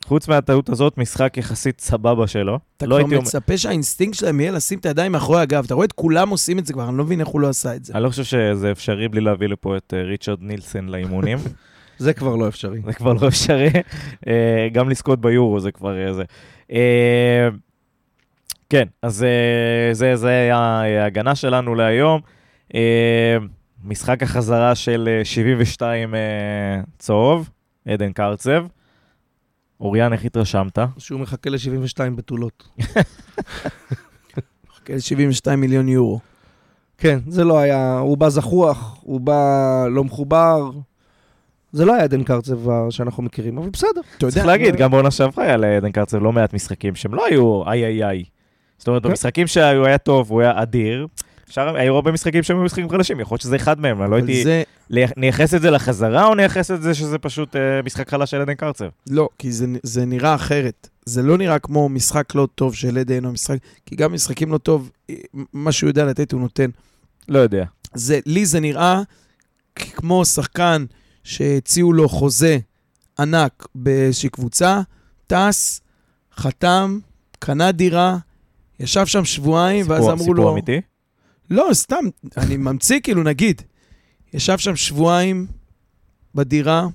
חוץ מהטעות הזאת, משחק יחסית סבבה שלו. אתה לא כבר הייתי אומר... מצפה שהאינסטינקט שלהם יהיה לשים את הידיים מאחורי הגב. אתה רואה את כולם עושים את זה כבר, אני לא מבין איך הוא לא עשה את זה. אני לא חושב שזה אפשרי בלי להביא לפה את אה, ריצ'רד נילסון לאימונים. זה כבר לא אפשרי. זה כבר לא אפשרי. אה, גם לזכות ביורו זה כבר אה, זה. אה, כן, אז אה, זה, זה היה ההגנה שלנו להיום. אה, משחק החזרה של אה, 72 אה, צהוב, עדן קרצב. אוריאן, איך התרשמת? שהוא מחכה ל-72 בתולות. כן, 72 מיליון יורו. כן, זה לא היה, הוא בא זחוח, הוא בא לא מחובר. זה לא היה עדן קרצב שאנחנו מכירים, אבל בסדר. אתה יודע, צריך להגיד, גם בעונה שעברה היה לעדן קרצב לא מעט משחקים שהם לא היו איי איי איי. זאת אומרת, כן. במשחקים שהיו היה טוב, הוא היה אדיר. אפשר, היו הרבה משחקים שהם היו משחקים חלשים, יכול להיות שזה אחד מהם, אני לא הייתי... זה... נייחס את זה לחזרה, או נייחס את זה שזה פשוט אה, משחק חלש של עדן קרצב? לא, כי זה, זה נראה אחרת. זה לא נראה כמו משחק לא טוב של עדן או משחק... כי גם משחקים לא טוב, אה, מה שהוא יודע לתת הוא נותן. לא יודע. זה, לי זה נראה כמו שחקן שהציעו לו חוזה ענק באיזושהי קבוצה, טס, חתם, קנה דירה, ישב שם שבועיים, ואז סיפור- אמרו סיפור לו... אמיתי? לא, סתם, אני ממציא, כאילו, נגיד. ישב שם שבועיים בדירה,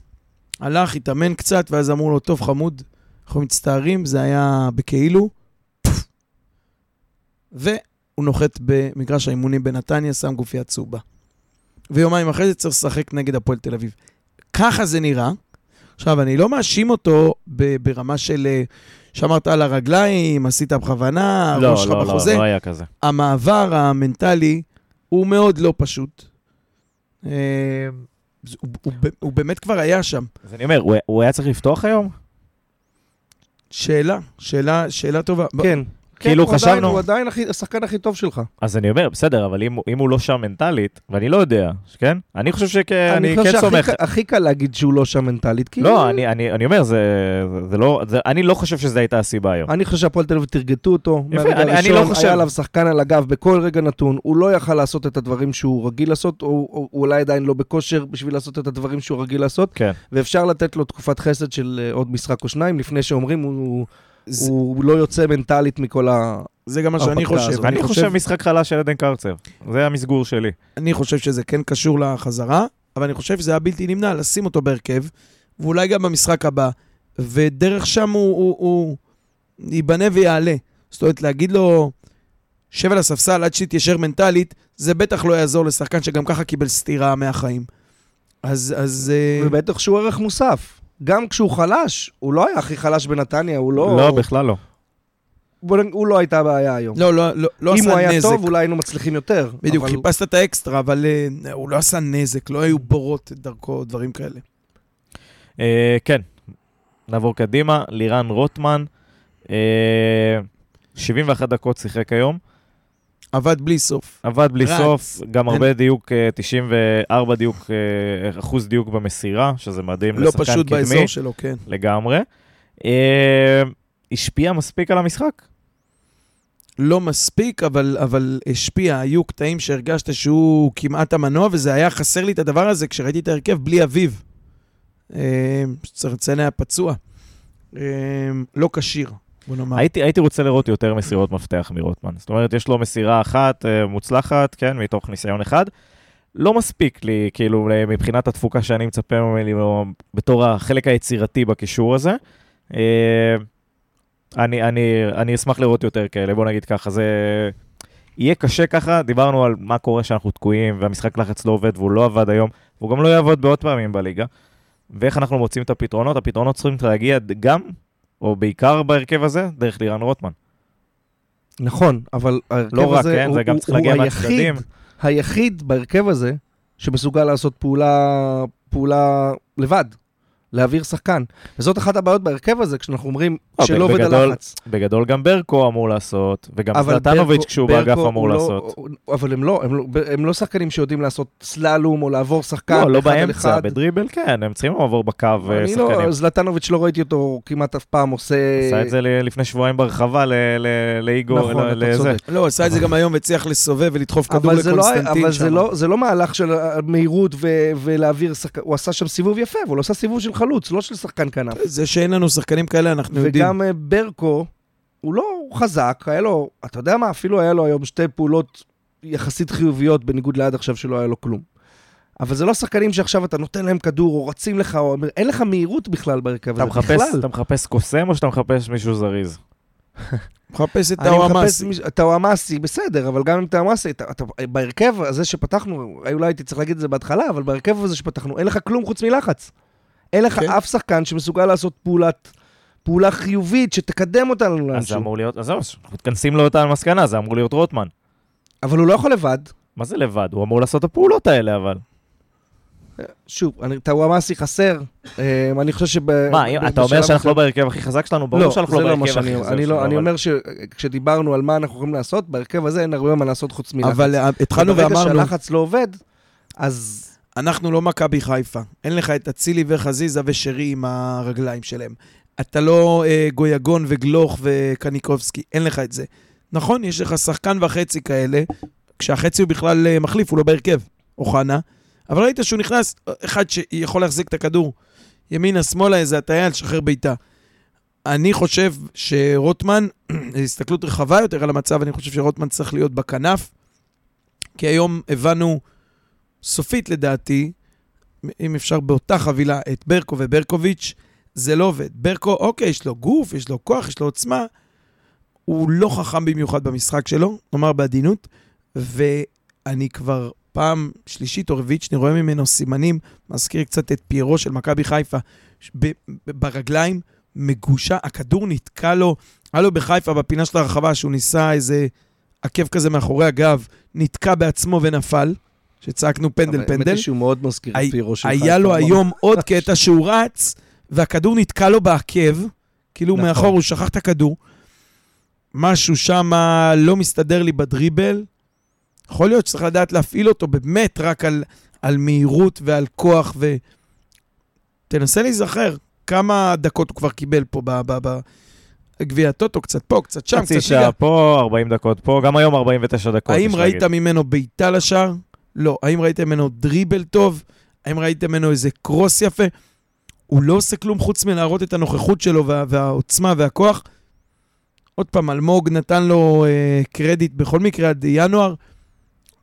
הלך, התאמן קצת, ואז אמרו לו, טוב, חמוד, אנחנו מצטערים, זה היה בכאילו. והוא נוחת במגרש האימונים בנתניה, שם גופייה צהובה. ויומיים אחרי זה צריך לשחק נגד הפועל תל אביב. ככה זה נראה. עכשיו, אני לא מאשים אותו ברמה של... שמרת על הרגליים, עשית בכוונה, לא, הראש שלך לא, לא, בחוזה. לא היה כזה. המעבר המנטלי הוא מאוד לא פשוט. אה, הוא, הוא, הוא באמת כבר היה שם. אז אני אומר, הוא- הוא היה צריך לפתוח היום? שאלה, שאלה, שאלה טובה. ב- כן. כאילו כן, הוא עדיין- חשבנו- הוא עדיין הכי- השחקן הכי טוב שלך. אז אני אומר, בסדר, אבל אם, הוא- אם הוא לא שם מנטלית, ואני לא יודע, כן? אני חושב שאני חושב כן סומך. הכי קל להגיד שהוא לא שם מנטלית, כי... לא, אני, אני, אני אומר, זה, זה, לא, זה, אני לא חושב שזו הייתה הסיבה היום. אני חושב שהפועל תל אביב תרגטו אותו. יפה, אני- אני לא חושב. היה עליו שחקן על הגב בכל רגע נתון. הוא לא יכל לעשות את הדברים שהוא רגיל לעשות, או או- הוא אולי עדיין לא בכושר בשביל לעשות את הדברים שהוא רגיל לעשות, כן. ואפשר לתת לו תקופת חסד של אה, עוד משחק או שניים, לפני שאומרים הוא... זה, הוא לא יוצא מנטלית מכל ה... זה גם מה שאני חושב. הזאת. ואני חושב משחק חלש של עדן קרצב. זה המסגור שלי. אני חושב שזה כן קשור לחזרה, אבל אני חושב שזה היה בלתי נמנע לשים אותו בהרכב, ואולי גם במשחק הבא, ודרך שם הוא, הוא, הוא ייבנה ויעלה. זאת אומרת, להגיד לו, שב על הספסל עד שתתיישר מנטלית, זה בטח לא יעזור לשחקן שגם ככה קיבל סטירה מהחיים. אז, אז... אה, ובטח שהוא ערך מוסף. גם כשהוא חלש, הוא לא היה הכי חלש בנתניה, הוא לא... לא, בכלל לא. הוא לא הייתה הבעיה היום. לא, לא, לא, לא אם עשה הוא היה נזק. טוב, אולי היינו מצליחים יותר. בדיוק, אבל- חיפשת את האקסטרה, אבל אה, הוא לא עשה נזק, לא היו בורות את דרכו, דברים כאלה. אה, כן, נעבור קדימה. לירן רוטמן, אה, 71 דקות שיחק היום. עבד בלי סוף. עבד בלי רץ. סוף, גם אין- הרבה דיוק, אה, 94 דיוק, אה, אחוז דיוק במסירה, שזה מדהים לא לשחקן פשוט קדמי. באזור שלו, כן. לגמרי. אה, השפיע מספיק על המשחק? לא מספיק, אבל, אבל השפיע. היו קטעים שהרגשת שהוא כמעט המנוע, וזה היה חסר לי את הדבר הזה כשראיתי את ההרכב בלי אביב. אה, צריך לציין היה פצוע. אה, לא כשיר, בוא נאמר. הייתי, הייתי רוצה לראות יותר מסירות מפתח מרוטמן. זאת אומרת, יש לו מסירה אחת אה, מוצלחת, כן, מתוך ניסיון אחד. לא מספיק לי, כאילו, מבחינת התפוקה שאני מצפה ממנו בתור החלק היצירתי בקישור הזה. אה, אני, אני, אני אשמח לראות יותר כאלה, בוא נגיד ככה, זה... יהיה קשה ככה, דיברנו על מה קורה שאנחנו תקועים והמשחק לחץ לא עובד והוא לא עבד היום, והוא גם לא יעבוד בעוד פעמים בליגה. ואיך אנחנו מוצאים את הפתרונות? הפתרונות צריכים להגיע גם, או בעיקר בהרכב הזה, דרך לירן רוטמן. נכון, אבל ההרכב לא רק, הזה כן, הוא, זה גם הוא, להגיע הוא. היחיד, היחיד בהרכב הזה שמסוגל לעשות פעולה, פעולה לבד. להעביר שחקן. וזאת אחת הבעיות בהרכב הזה, כשאנחנו אומרים לא, שלא עובד בגדול- הלחץ. בגדול גם ברקו אמור לעשות, וגם אבל זלטנוביץ' כשהוא באגף אמור לא- לעשות. אבל הם לא, הם לא, הם לא שחקנים שיודעים לעשות סללום או לעבור שחקן לא, לא אחד באמצע, אחד. בדריבל כן, הם צריכים לעבור בקו אה, אני שחקנים. לא, זלטנוביץ' לא ראיתי אותו כמעט אף פעם עושה... עשה את זה לפני שבועיים ברחבה ל- ל- לאיגור, נכון, ל- אתה לזה. צודק. לא, עשה את זה גם היום והצליח לסובב ולדחוף כדור אבל לא, לקונסטנטין אבל זה שם. לא, זה לא מהלך של מהירות ולהעביר שחקן, הוא עשה שם סיבוב יפה, אבל הוא עשה סיבוב של חלוץ, לא של שחקן כנף. זה שאין לנו שחקנים כאלה, אנחנו יודעים. וגם אה, ברקו, הוא לא חזק, היה לו, אתה יודע מה, אפילו היה לו היום שתי פעולות יחסית חיוביות, בניגוד לעד עכשיו שלא היה לו כלום. אבל זה לא שחקנים שעכשיו אתה נותן להם כדור, או רצים לך, או אין לך מהירות בכלל בהרכב אתה הזה, מחפש, בכלל. אתה מחפש קוסם או שאתה מחפש מישהו זריז? מחפש את את הוואמאסי, בסדר, אבל גם אם טאוואמאסי, בהרכב הזה שפתחנו, אולי הייתי צריך להגיד את זה בהתחלה, אבל בהרכב הזה שפתחנו, אין לך כלום חוץ מלחץ. אין לך כן. אף שחקן שמסוגל לעשות פעולת, פעולה חיובית שתקדם אותנו אז זה. אמור להיות, אז זהו, אנחנו מתכנסים לאותה מסקנה, זה אמור להיות רוטמן. אבל הוא לא יכול לבד. מה זה לבד? הוא אמור לעשות את הפעולות האלה, אבל. שוב, אני- טאוואמאסי חסר. אה, אני חושב שב... מה, אתה אומר שאנחנו לא בהרכב הכי חזק שלנו? ברור לא, שאנחנו זה לא לא בהרכב הכי. חזק אני שלנו. לא- אני אבל- אומר שכשדיברנו על מה אנחנו יכולים לעשות, בהרכב הזה אין הרבה מה לעשות חוץ מלחץ. אבל אה, התחלנו ואמרנו, שהלחץ לא עובד, אז... אנחנו לא מכבי חיפה. אין לך את אצילי וחזיזה ושרי עם הרגליים שלהם. אתה לא אה, גויגון וגלוך וקניקובסקי, אין לך את זה. נכון, יש לך שחקן וחצי כאלה, כשהחצי הוא בכלל אה, מחליף, הוא לא בהרכב, אוחנה. אבל ראית שהוא נכנס, אחד שיכול להחזיק את הכדור ימינה, שמאלה, איזה הטעיה, לשחרר בעיטה. אני חושב שרוטמן, הסתכלות רחבה יותר על המצב, אני חושב שרוטמן צריך להיות בכנף, כי היום הבנו סופית לדעתי, אם אפשר באותה חבילה, את ברקו וברקוביץ', זה לא עובד. ברקו, אוקיי, יש לו גוף, יש לו כוח, יש לו עוצמה, הוא לא חכם במיוחד במשחק שלו, נאמר בעדינות, ואני כבר פעם שלישית או רביעית שאני רואה ממנו סימנים, מזכיר קצת את פיירו של מכבי חיפה, ברגליים, מגושה, הכדור נתקע לו, היה לו בחיפה בפינה של הרחבה שהוא ניסה איזה עקב כזה מאחורי הגב, נתקע בעצמו ונפל, שצעקנו פנדל אבל האמת פנדל. היא שהוא מאוד מזכיר את פירו של היה לו. היום עוד קטע שהוא רץ, והכדור נתקע לו בעקב, כאילו נכון. מאחור הוא שכח את הכדור. משהו שם לא מסתדר לי בדריבל. יכול להיות שצריך לדעת להפעיל אותו באמת רק על, על מהירות ועל כוח, ו... תנסה להיזכר כמה דקות הוא כבר קיבל פה בגביע הטוטו, קצת פה, קצת שם, חצי קצת ליגה. שעה פה, 40 דקות פה, גם היום 49 דקות. האם ראית להגיד. ממנו בעיטה לשער? לא. האם ראית ממנו דריבל טוב? האם ראית ממנו איזה קרוס יפה? הוא לא עושה כלום חוץ מלהראות את הנוכחות שלו וה, והעוצמה והכוח. עוד פעם, אלמוג נתן לו אה, קרדיט בכל מקרה עד ינואר.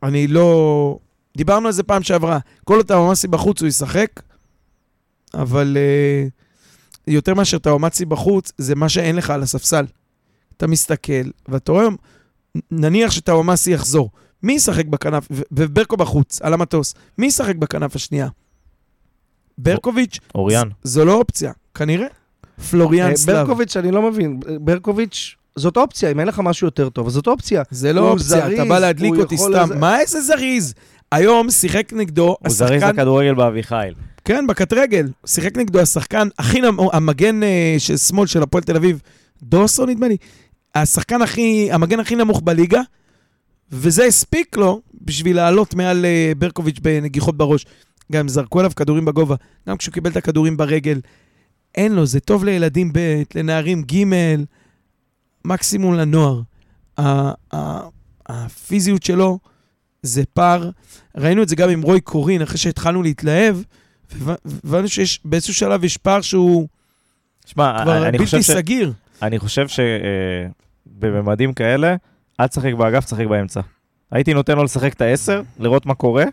אני לא... דיברנו על זה פעם שעברה. כל אותה ממסי בחוץ הוא ישחק, אבל אה, יותר מאשר טאומאצי בחוץ, זה מה שאין לך על הספסל. אתה מסתכל, ואתה רואה, נניח שטאומאסי יחזור, מי ישחק בכנף, וברקו בחוץ, על המטוס, מי ישחק בכנף השנייה? ברקוביץ', אוריאן. זו לא אופציה, כנראה. פלוריאן אה, סלאב. ברקוביץ', אני לא מבין. ברקוביץ', זאת אופציה, אם אין לך משהו יותר טוב, זאת אופציה. זה לא אופציה, אתה בא להדליק אותי סתם. לזה- מה איזה זריז? היום שיחק נגדו הוא זריז השחקן, לכדורגל באביחיל. כן, בקט רגל, שיחק נגדו השחקן הכי נמוך, המגן אה, של שמאל של הפועל תל אביב, דוסו נדמה לי, השחקן הכי, המגן הכי נמוך בליגה, וזה הספיק לו בשביל לעלות מעל אה, ברקוביץ' בנגיחות בראש. גם הם זרקו עליו כדורים בגובה, גם כשהוא קיבל את הכדורים ברגל. אין לו, זה טוב לילדים ב', לנערים ג', מקסימום לנוער. הפיזיות שלו זה פער. ראינו את זה גם עם רוי קורין, אחרי שהתחלנו להתלהב, והבנו שיש, באיזשהו שלב יש פער שהוא שמע, כבר אני בלתי ש... סגיר. אני חושב שבממדים כאלה, אל תשחק באגף, תשחק באמצע. הייתי נותן לו לשחק את העשר, לראות מה קורה,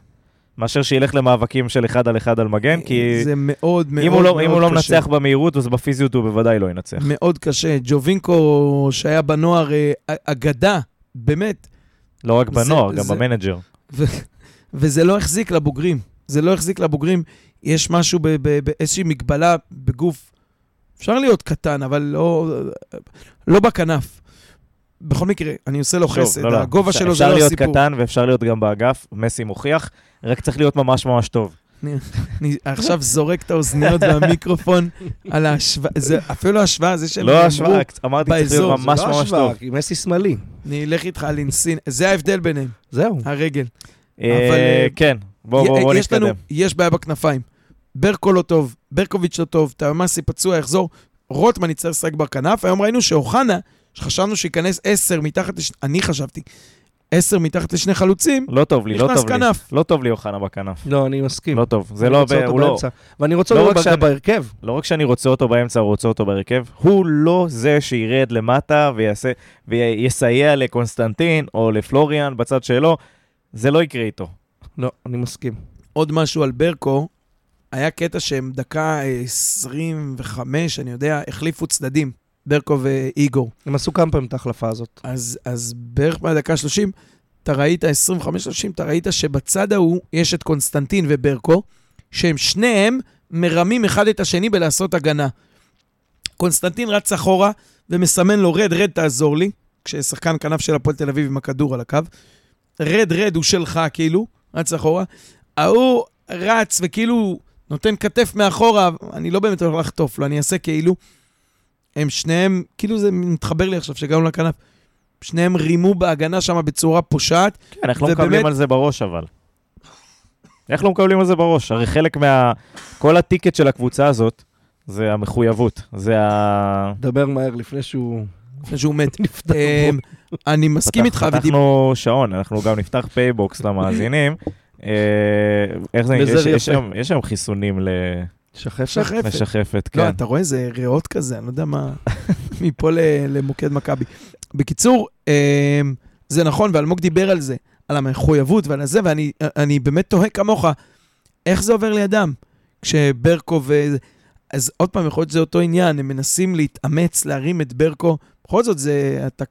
מאשר שילך למאבקים של אחד על אחד על מגן, כי זה מאוד מאוד הוא לא, מאוד אם הוא לא קשה. מנצח במהירות, אז בפיזיות הוא בוודאי לא ינצח. מאוד קשה. ג'ובינקו, שהיה בנוער אה, אגדה, באמת, לא רק זה- בנוער, גם זה- במנג'ר. וזה לא החזיק לבוגרים. זה לא החזיק לבוגרים. יש משהו באיזושהי מגבלה בגוף. אפשר להיות קטן, אבל לא, לא בכנף. בכל מקרה, אני עושה לו חסד. לא, לא. הגובה אפשר- שלו זה לא אפשר להיות הסיפור. קטן ואפשר להיות גם באגף, מסי מוכיח, רק צריך להיות ממש ממש טוב. אני אני עכשיו זורק את האוזניות והמיקרופון על ההשוואה, זה אפילו השוואה, זה שהם לא השוואה, אמרתי צריך להיות זה ממש לא ממש השוואה, טוב. כי מסי שמאלי. אני אלך איתך על אינסין, זה ההבדל ביניהם, זהו. הרגל. אה, אבל, אה, כן, בוא בוא- בוא יש לנו, נתקדם. יש בעיה בכנפיים. ברקו לא טוב, ברקוביץ' לא טוב, תאמאסי פצוע, יחזור. רוטמן יצטרך לשחק בכנף. היום ראינו שאוחנה, שחשבנו שייכנס עשר מתחת, לש... אני חשבתי, עשר מתחת לשני חלוצים, לא טוב לי, לא טוב לי. כנף. לא טוב לי אוחנה בכנף. לא, אני מסכים. לא טוב. זה לא, ב- אותו הוא לא. ואני רוצה לא לראות רק שאני- בהרכב. לא רק שאני רוצה אותו באמצע, הוא רוצה אותו בהרכב, הוא לא זה שירד למטה ויעשה, ויסייע לקונסטנטין או לפלוריאן בצד שלו, זה לא יקרה איתו. לא, אני מסכים. עוד משהו על ברקו, היה קטע שהם דקה אה, 25, אני יודע, החליפו צדדים, ברקו ואיגור. הם עשו כמה פעמים את ההחלפה הזאת. אז, אז בערך בדקה 30, אתה ראית, 25-30, אתה ראית שבצד ההוא יש את קונסטנטין וברקו, שהם שניהם מרמים אחד את השני בלעשות הגנה. קונסטנטין רץ אחורה ומסמן לו, רד, רד, תעזור לי, כששחקן כנף של הפועל תל אביב עם הכדור על הקו. רד, רד, הוא שלך, כאילו, רץ אחורה. ההוא רץ וכאילו נותן כתף מאחורה, אני לא באמת הולך לחטוף לו, אני אעשה כאילו. הם שניהם, כאילו זה מתחבר לי עכשיו שהגענו לכנף. שניהם רימו בהגנה שם בצורה פושעת. כן, איך לא ובאמת- מקבלים על זה בראש אבל? איך לא מקבלים על זה בראש? הרי חלק מה... כל הטיקט של הקבוצה הזאת זה המחויבות. זה ה... דבר מהר לפני שהוא לפני שהוא מת. אמ, אני מסכים איתך, פתחנו שעון, אנחנו גם נפתח פייבוקס למאזינים. אה, איך זה, יש- יפה. יש היום- שחפת. שחפת. לשחפת, לא, כן. אתה רואה איזה ריאות כזה, אני לא יודע מה, מפה למוקד מכבי. בקיצור, אמ, זה נכון, ואלמוג דיבר על זה, על המחויבות ועל זה, ואני אני באמת תוהה כמוך, איך זה עובר לידם? כשברקו ו... אז עוד פעם, יכול להיות שזה אותו עניין, הם מנסים להתאמץ, להרים את ברקו. בכל זאת, זה... אתה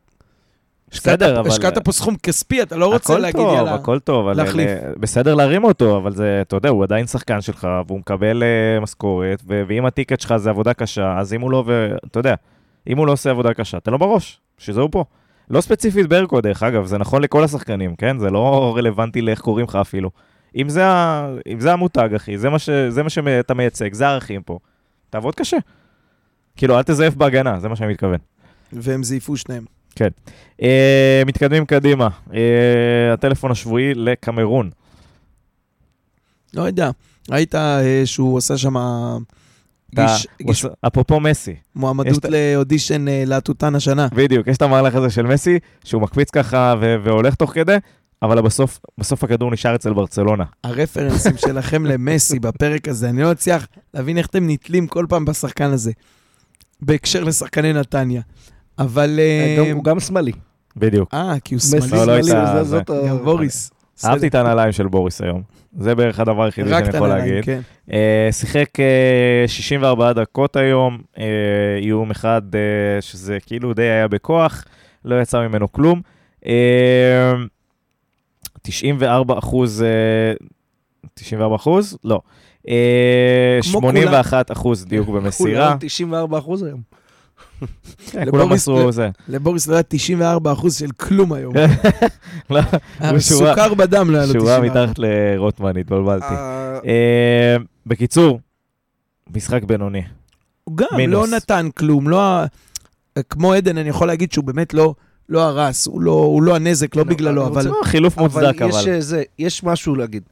בסדר, אבל... השקעת פה סכום כספי, אתה לא רוצה הכל להגיד, טוב, יאללה. הכל טוב, אבל להחליף. אה, בסדר להרים אותו, אבל זה, אתה יודע, הוא עדיין שחקן שלך, והוא מקבל אה, משכורת, ו- ואם הטיקט שלך זה עבודה קשה, אז אם הוא לא, אתה יודע, אם הוא לא עושה עבודה קשה, תן לו בראש, שזהו פה. לא ספציפית ברקו, דרך אגב, זה נכון לכל השחקנים, כן? זה לא רלוונטי לאיך קוראים לך אפילו. אם זה, ה- אם זה המותג, אחי, זה מה, ש- זה מה שאתה מייצג, זה הערכים פה. תעבוד קשה. כאילו, אל תזייף בהגנה, זה מה שאני מתכוון. והם זייפו שניהם. Uh, מתקדמים קדימה. Uh, הטלפון השבועי לקמרון. לא יודע, ראית אה, שהוא עשה שם... גיש- עושה- אפרופו מסי, מועמדות לאודישן להטוטן השנה. בדיוק, יש את המהלך הזה של מסי, שהוא מקפיץ ככה ו- והולך תוך כדי, אבל בסוף, בסוף הכדור נשאר אצל ברצלונה. הרפרנסים שלכם למסי בפרק הזה, אני לא מצליח להבין איך אתם נתלים כל פעם בשחקן הזה, בהקשר לשחקני נתניה. אבל... אה, גם- הוא גם שמאלי. בדיוק. אה, כי הוא שמאלי. לא, לא שמאלי, הייתה- זה- זה- זאת ה... בוריס. אהבתי את הנעליים של בוריס היום. זה בערך הדבר היחידי שאני יכול הנעליים, להגיד. כן. אה, שיחק אה, 64 דקות היום, אה, איום אחד אה, שזה כאילו די היה בכוח, לא יצא ממנו כלום. אה, 94 אחוז, אה, 94 אחוז? לא. אה, כמו 81 אחוז דיוק במסירה. כולם 94 אחוז היום. כן, כולם מסרו זה. לבוריס לא היה 94% של כלום היום. לא, הוא שורה- סוכר בדם לא היה לו שורה 94. מתחת לרוטמן, התבלבלתי. אה, אה, בקיצור, משחק בינוני. הוא גם. לא נתן כלום, לא... כמו עדן, אני יכול להגיד שהוא באמת לא... לא הרס, הוא לא, הוא לא הנזק, לא לא, בגללו, אבל... חילוף מוצדק, אבל יש, אבל. אה, זה, יש משהו להגיד.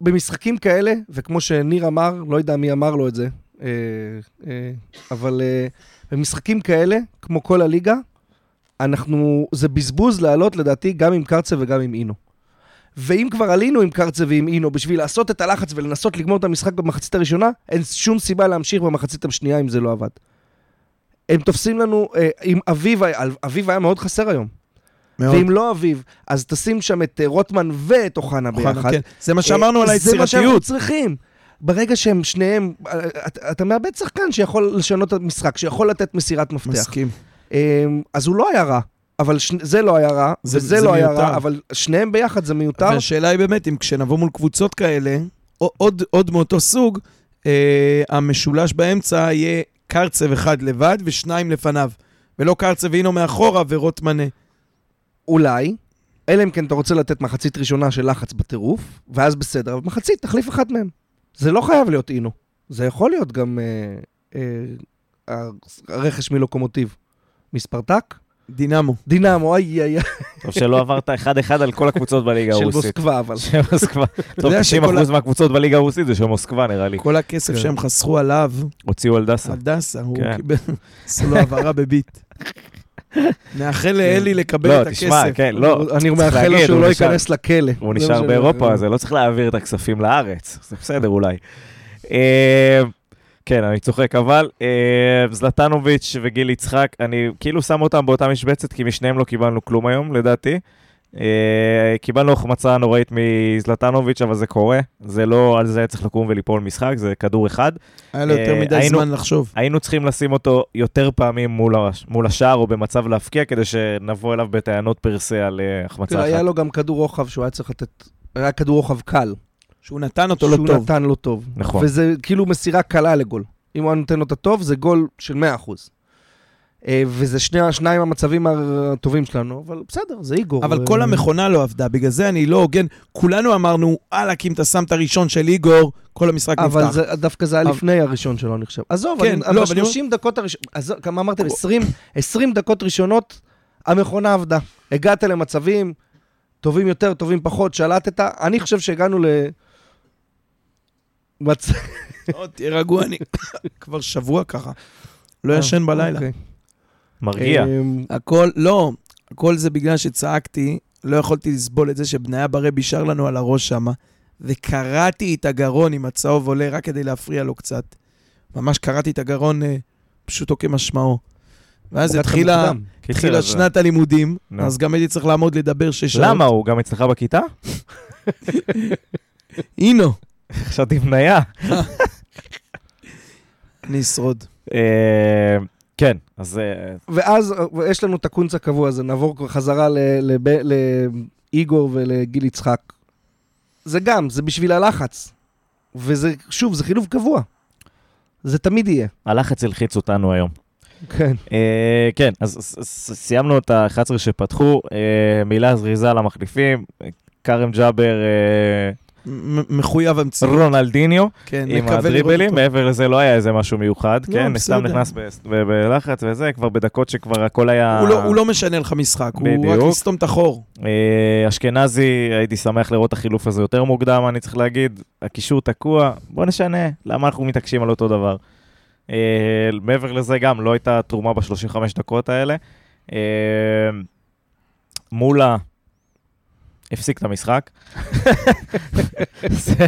במשחקים כאלה, וכמו שניר אמר, לא יודע מי אמר לו את זה, אה, אה, אבל אה, במשחקים כאלה, כמו כל הליגה, אנחנו, זה בזבוז לעלות לדעתי גם עם קרצה וגם עם אינו. ואם כבר עלינו עם קרצה ועם אינו בשביל לעשות את הלחץ ולנסות לגמור את המשחק במחצית הראשונה, אין שום סיבה להמשיך במחצית השנייה אם זה לא עבד. הם תופסים לנו, אה, עם אביב, אביב היה מאוד חסר היום. מאוד. ואם לא אביב, אז תשים שם את אה, רוטמן ואת אוחנה ביחד. כן. זה מה שאמרנו על אה, זה מה שאנחנו היצירתיות. צריכים. ברגע שהם שניהם, אה, אתה, אתה מאבד שחקן שיכול לשנות את המשחק, שיכול לתת מסירת מפתח. מסכים. אה, אז הוא לא היה רע, אבל שני, זה לא היה רע, זה- וזה זה לא היה מיותר. רע, אבל שניהם ביחד זה מיותר. והשאלה היא באמת, אם כשנבוא מול קבוצות כאלה, או- עוד, עוד מאותו סוג, אה, המשולש באמצע יהיה קרצב אחד לבד ושניים לפניו. ולא קרצב והינו מאחורה ורוטמן... אה, אולי, אלא אם כן אתה רוצה לתת מחצית ראשונה של לחץ בטירוף, ואז בסדר, אבל מחצית, תחליף אחד מהם. זה לא חייב להיות אינו. זה יכול להיות גם אה, אה, הרכש מלוקומוטיב. מספרטק? דינמו. דינמו, איי איי איי. טוב שלא עברת אחד-אחד על כל הקבוצות בליגה של הרוסית. מוסקבה, אבל. של מוסקבה. טוב, יודע 90% שכל מהקבוצות בליגה הרוסית זה של מוסקבה נראה לי. כל הכסף כן. שהם חסכו עליו, הוציאו על דסה. על דסה, הוא כן. קיבל, עשו לו העברה בביט. נאחל לאלי לקבל לא, את תשמע, הכסף. כן, לא. אני מאחל לו שהוא הוא לא ייכנס לכלא. הוא נשאר שאני- באירופה, אז לא צריך להעביר את הכספים לארץ. זה בסדר אולי. אה, כן, אני צוחק, אבל אה, זלטנוביץ' וגיל יצחק, אני כאילו שם אותם באותה משבצת, כי משניהם לא קיבלנו כלום היום, לדעתי. אה, קיבלנו החמצה נוראית מזלטנוביץ', אבל זה קורה. זה לא על זה צריך לקום וליפול משחק, זה כדור אחד. היה לו יותר אה, מדי היינו- זמן לחשוב. היינו צריכים לשים אותו יותר פעמים מול, הש... מול השער או במצב להפקיע, כדי שנבוא אליו בטענות פרסה על אה, החמצה תראה, היה אחת. לו גם כדור רוחב שהוא היה צריך לתת... היה כדור רוחב קל. שהוא נתן אותו לא שהוא טוב. נתן לו טוב. נכון. וזה כאילו מסירה קלה לגול. אם הוא היה נותן לו את הטוב, זה גול של 100%. אה, וזה שני, השניים המצבים הטובים שלנו, אבל בסדר, זה איגור. אבל אה, כל המכונה לא עבדה, בגלל זה אני לא הוגן. כולנו אמרנו, וואלכ, אם אתה שם את הראשון של איגור, כל המשחק אבל נפתח. זה, דווקא זה היה אבל- לפני הראשון שלו, אני חושב. עזוב, כן, אני, לא, אבל אבל אני 30 דקות הראשונות, כמה אמרתם? 20, 20 דקות ראשונות, המכונה עבדה. הגעת למצבים טובים יותר, טובים פחות, שלטת. אני חושב שהגענו ל... מצ... עוד תהיה רגוע, אני כבר שבוע ככה. לא ישן בלילה. מרגיע. אמ, הכל, לא, הכל זה בגלל שצעקתי, לא יכולתי לסבול את זה שבניה ברבי שר לנו על הראש שם, וקרעתי את הגרון עם הצהוב עולה רק כדי להפריע לו קצת. ממש קרעתי את הגרון אה, פשוטו כמשמעו. ואז התחילה, התחילה שנת הלימודים, נו. אז גם הייתי צריך לעמוד לדבר שש שעות. למה? הוא גם אצלך בכיתה? אינו, חשבתי בניה. אני אשרוד. אה, כן, אז אה, ואז אה, יש לנו את הקונץ הקבוע הזה, נעבור כבר חזרה לאיגור ולגיל יצחק. זה גם, זה בשביל הלחץ. וזה, שוב, זה חילוף קבוע. זה תמיד יהיה. הלחץ הלחיץ אותנו היום. כן. אה, כן, אז סיימנו את ה-11 שפתחו. אה, מילה זריזה למחליפים. כרם ג'אבר, אה, מחויב המציאות. רונלדיניו, כן, עם הדריבלים. מעבר לזה לא היה איזה משהו מיוחד, לא, כן? סתם. נכנס בלחץ וזה, כבר בדקות שכבר הכל היה... הוא לא- הוא לא משנה לך משחק, הוא רק בדיוק. יסתום את החור. אה, אשכנזי, הייתי שמח לראות את החילוף הזה יותר מוקדם, אני צריך להגיד. הקישור תקוע, בוא נשנה, למה אנחנו מתעקשים על אותו דבר? אה, מעבר לזה גם, לא הייתה תרומה ב-35 דקות האלה. אה, מולה הפסיק את המשחק. זה,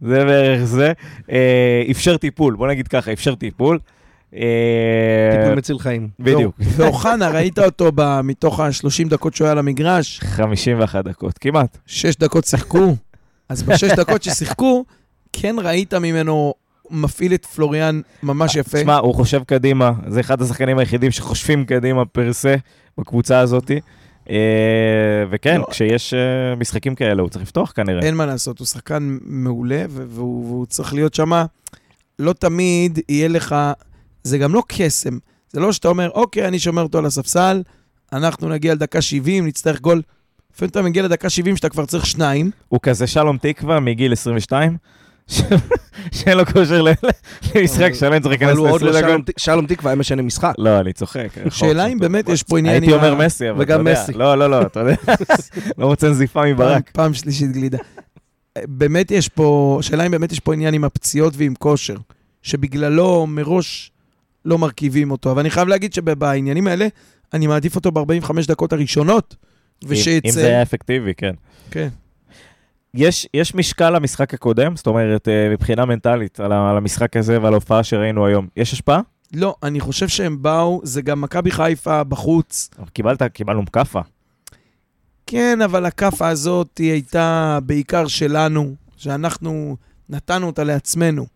זה בערך זה. אה, אפשר טיפול, בוא נגיד ככה, אפשר טיפול. אה, טיפול מציל חיים. בדיוק, ואוחנה, ראית אותו מתוך ה-30 דקות שהוא היה על המגרש, 51 דקות, כמעט. שש דקות שיחקו, אז בשש דקות ששיחקו, כן ראית ממנו מפעיל את פלוריאן ממש יפה. תשמע, הוא חושב קדימה, זה אחד השחקנים היחידים שחושבים קדימה פרסה בקבוצה הזאת. אה, וכן, לא. כשיש אה, משחקים כאלה, הוא צריך לפתוח כנראה. אין מה לעשות, הוא שחקן מעולה, והוא, צריך להיות שם. לא תמיד יהיה לך, זה גם לא קסם. זה לא שאתה אומר, אוקיי, אני שומר אותו על הספסל, אנחנו נגיע לדקה 70, נצטרך גול. לפעמים אתה מגיע לדקה 70 שאתה כבר צריך שניים. הוא כזה שלום תקווה מגיל 22, ש- שאין לו כושר למשחק שלם, צריך אבל להיכנס הוא עוד לא ל-20 שלום דקות. ת- שלום תקווה היה משנה משחק. לא, אני צוחק. השאלה אם באמת יש פה עניין הייתי אומר מסי, אבל אתה וגם יודע. מסי. לא, לא, לא, אתה יודע, לא רוצה נזיפה מברק. פעם שלישית גלידה. באמת יש פה, שאלה אם באמת יש פה עניין עם הפציעות ועם כושר, שבגללו מראש לא מרכיבים אותו. אבל אני חייב להגיד שבעניינים האלה, אני מעדיף אותו ב-45 דקות הראשונות, ושיצא... אם זה היה אפקטיבי, כן. כן. יש, יש משקל למשחק הקודם, זאת אומרת, אה, מבחינה מנטלית, על, על המשחק הזה ועל ההופעה שראינו היום. יש השפעה? לא, אני חושב שהם באו, זה גם מכבי חיפה בחוץ. קיבלת, קיבלנו כאפה. כן, אבל הכאפה הזאת היא הייתה בעיקר שלנו, שאנחנו נתנו אותה לעצמנו.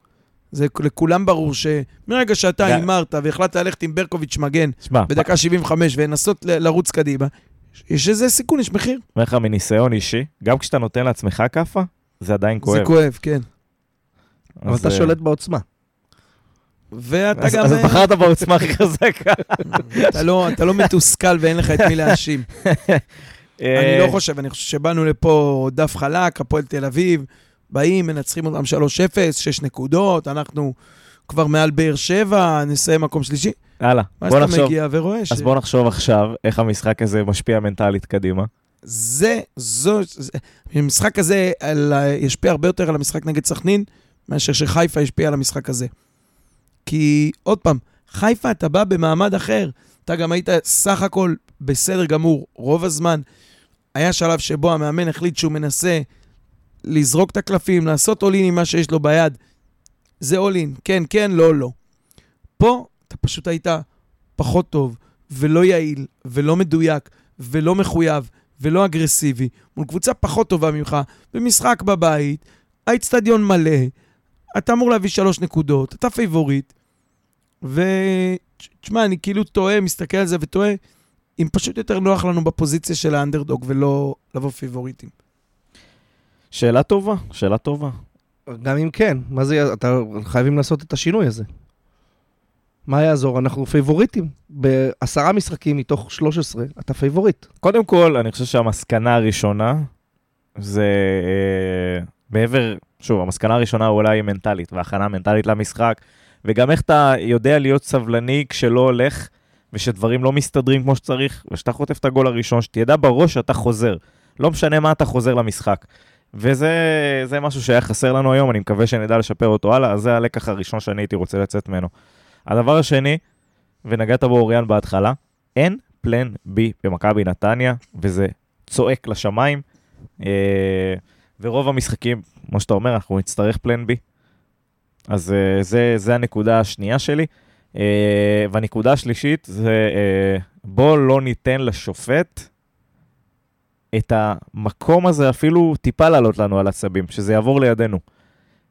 זה לכולם ברור שמרגע שאתה הימרת והחלטת ללכת עם ברקוביץ' מגן שמע, בדקה 75 ולנסות לרוץ קדימה, יש איזה סיכון, יש מחיר. אומר לך מניסיון אישי, גם כשאתה נותן לעצמך כאפה, זה עדיין כואב. זה כואב, כן. אבל אתה אה, שולט בעוצמה. ואתה אז גם... אז אה, בחרת בעוצמה הכי חזקה. אתה לא- אתה לא מתוסכל ואין לך את מי להאשים. אני אה, לא חושב, אני חושב שבאנו לפה דף חלק, הפועל תל אביב, באים, מנצחים אותם 3-0, 6 נקודות, אנחנו כבר מעל באר שבע, נסיים מקום שלישי. הלאה, ואז בוא אתה נחשוב. מגיע ורואה ש... אז בוא נחשוב עכשיו איך המשחק הזה משפיע מנטלית קדימה. זה, זו, זה, המשחק הזה על, ישפיע הרבה יותר על המשחק נגד סכנין, מאשר שחיפה השפיע על המשחק הזה. כי, עוד פעם, חיפה אתה בא במעמד אחר. אתה גם היית סך הכל בסדר גמור, רוב הזמן. היה שלב שבו המאמן החליט שהוא מנסה לזרוק את הקלפים, לעשות אולין עם מה שיש לו ביד. זה אולין, כן, כן, לא, לא. פה אתה פשוט היית פחות טוב, ולא יעיל, ולא מדויק, ולא מחויב, ולא אגרסיבי, מול קבוצה פחות טובה ממך, במשחק בבית, האיצטדיון מלא, אתה אמור להביא שלוש נקודות, אתה פייבוריט, ותשמע, אני כאילו טועה, מסתכל על זה וטועה, אם פשוט יותר נוח לנו בפוזיציה של האנדרדוג ולא לבוא פייבוריטים. שאלה טובה, שאלה טובה. גם אם כן, מה זה, אתה חייבים לעשות את השינוי הזה. מה יעזור? אנחנו פייבוריטים. בעשרה משחקים מתוך 13, אתה פייבוריט. קודם כל, אני חושב שהמסקנה הראשונה זה אה, מעבר, שוב, המסקנה הראשונה אולי היא מנטלית, והכנה מנטלית למשחק, וגם איך אתה יודע להיות סבלני כשלא הולך, ושדברים לא מסתדרים כמו שצריך, ושאתה חוטף את הגול הראשון, שתדע בראש שאתה חוזר. לא משנה מה אתה חוזר למשחק. וזה זה משהו שהיה חסר לנו היום, אני מקווה שנדע לשפר אותו הלאה, אז זה הלקח הראשון שאני הייתי רוצה לצאת ממנו. הדבר השני, ונגעת בו אוריאן בהתחלה, אין פלן בי במכבי נתניה, וזה צועק לשמיים. אה, ורוב המשחקים, כמו שאתה אומר, אנחנו נצטרך פלן בי. אז אה, זה, זה הנקודה השנייה שלי. אה, והנקודה השלישית זה אה, בוא לא ניתן לשופט את המקום הזה אפילו טיפה לעלות לנו על עצבים, שזה יעבור לידינו.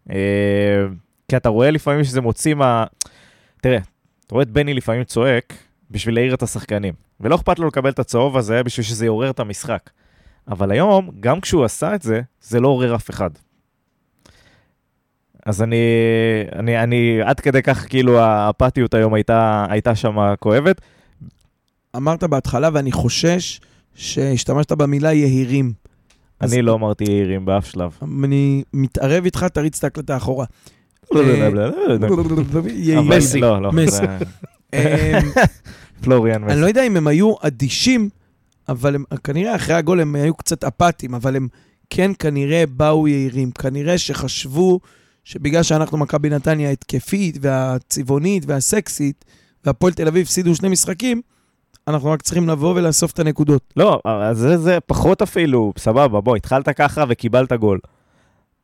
אה, כי אתה רואה לפעמים שזה מוציא מה... תראה, אתה רואה את בני לפעמים צועק בשביל להעיר את השחקנים, ולא אכפת לו לקבל את הצהוב הזה בשביל שזה יעורר את המשחק. אבל היום, גם כשהוא עשה את זה, זה לא עורר אף אחד. אז אני, אני, אני, עד כדי כך, כאילו, האפתיות היום הייתה, הייתה שם כואבת. אמרת בהתחלה, ואני חושש שהשתמשת במילה יהירים. אני לא אמרתי יעירים באף שלב. אני מתערב איתך, תריץ את ההקלטה אחורה. מסי. לא, לא. אמ, פלוריאן מסי. אני לא יודע אם הם היו אדישים, אבל הם, כנראה אחרי הגול הם היו קצת אפאתיים, אבל הם כן כנראה באו יהירים. כנראה שחשבו שבגלל שאנחנו מכבי נתניה ההתקפית והצבעונית והסקסית, והפועל תל אביב הפסידו שני משחקים, אנחנו רק צריכים לבוא ולאסוף את הנקודות. לא, אז זה, זה פחות אפילו, סבבה, בוא, התחלת ככה וקיבלת גול.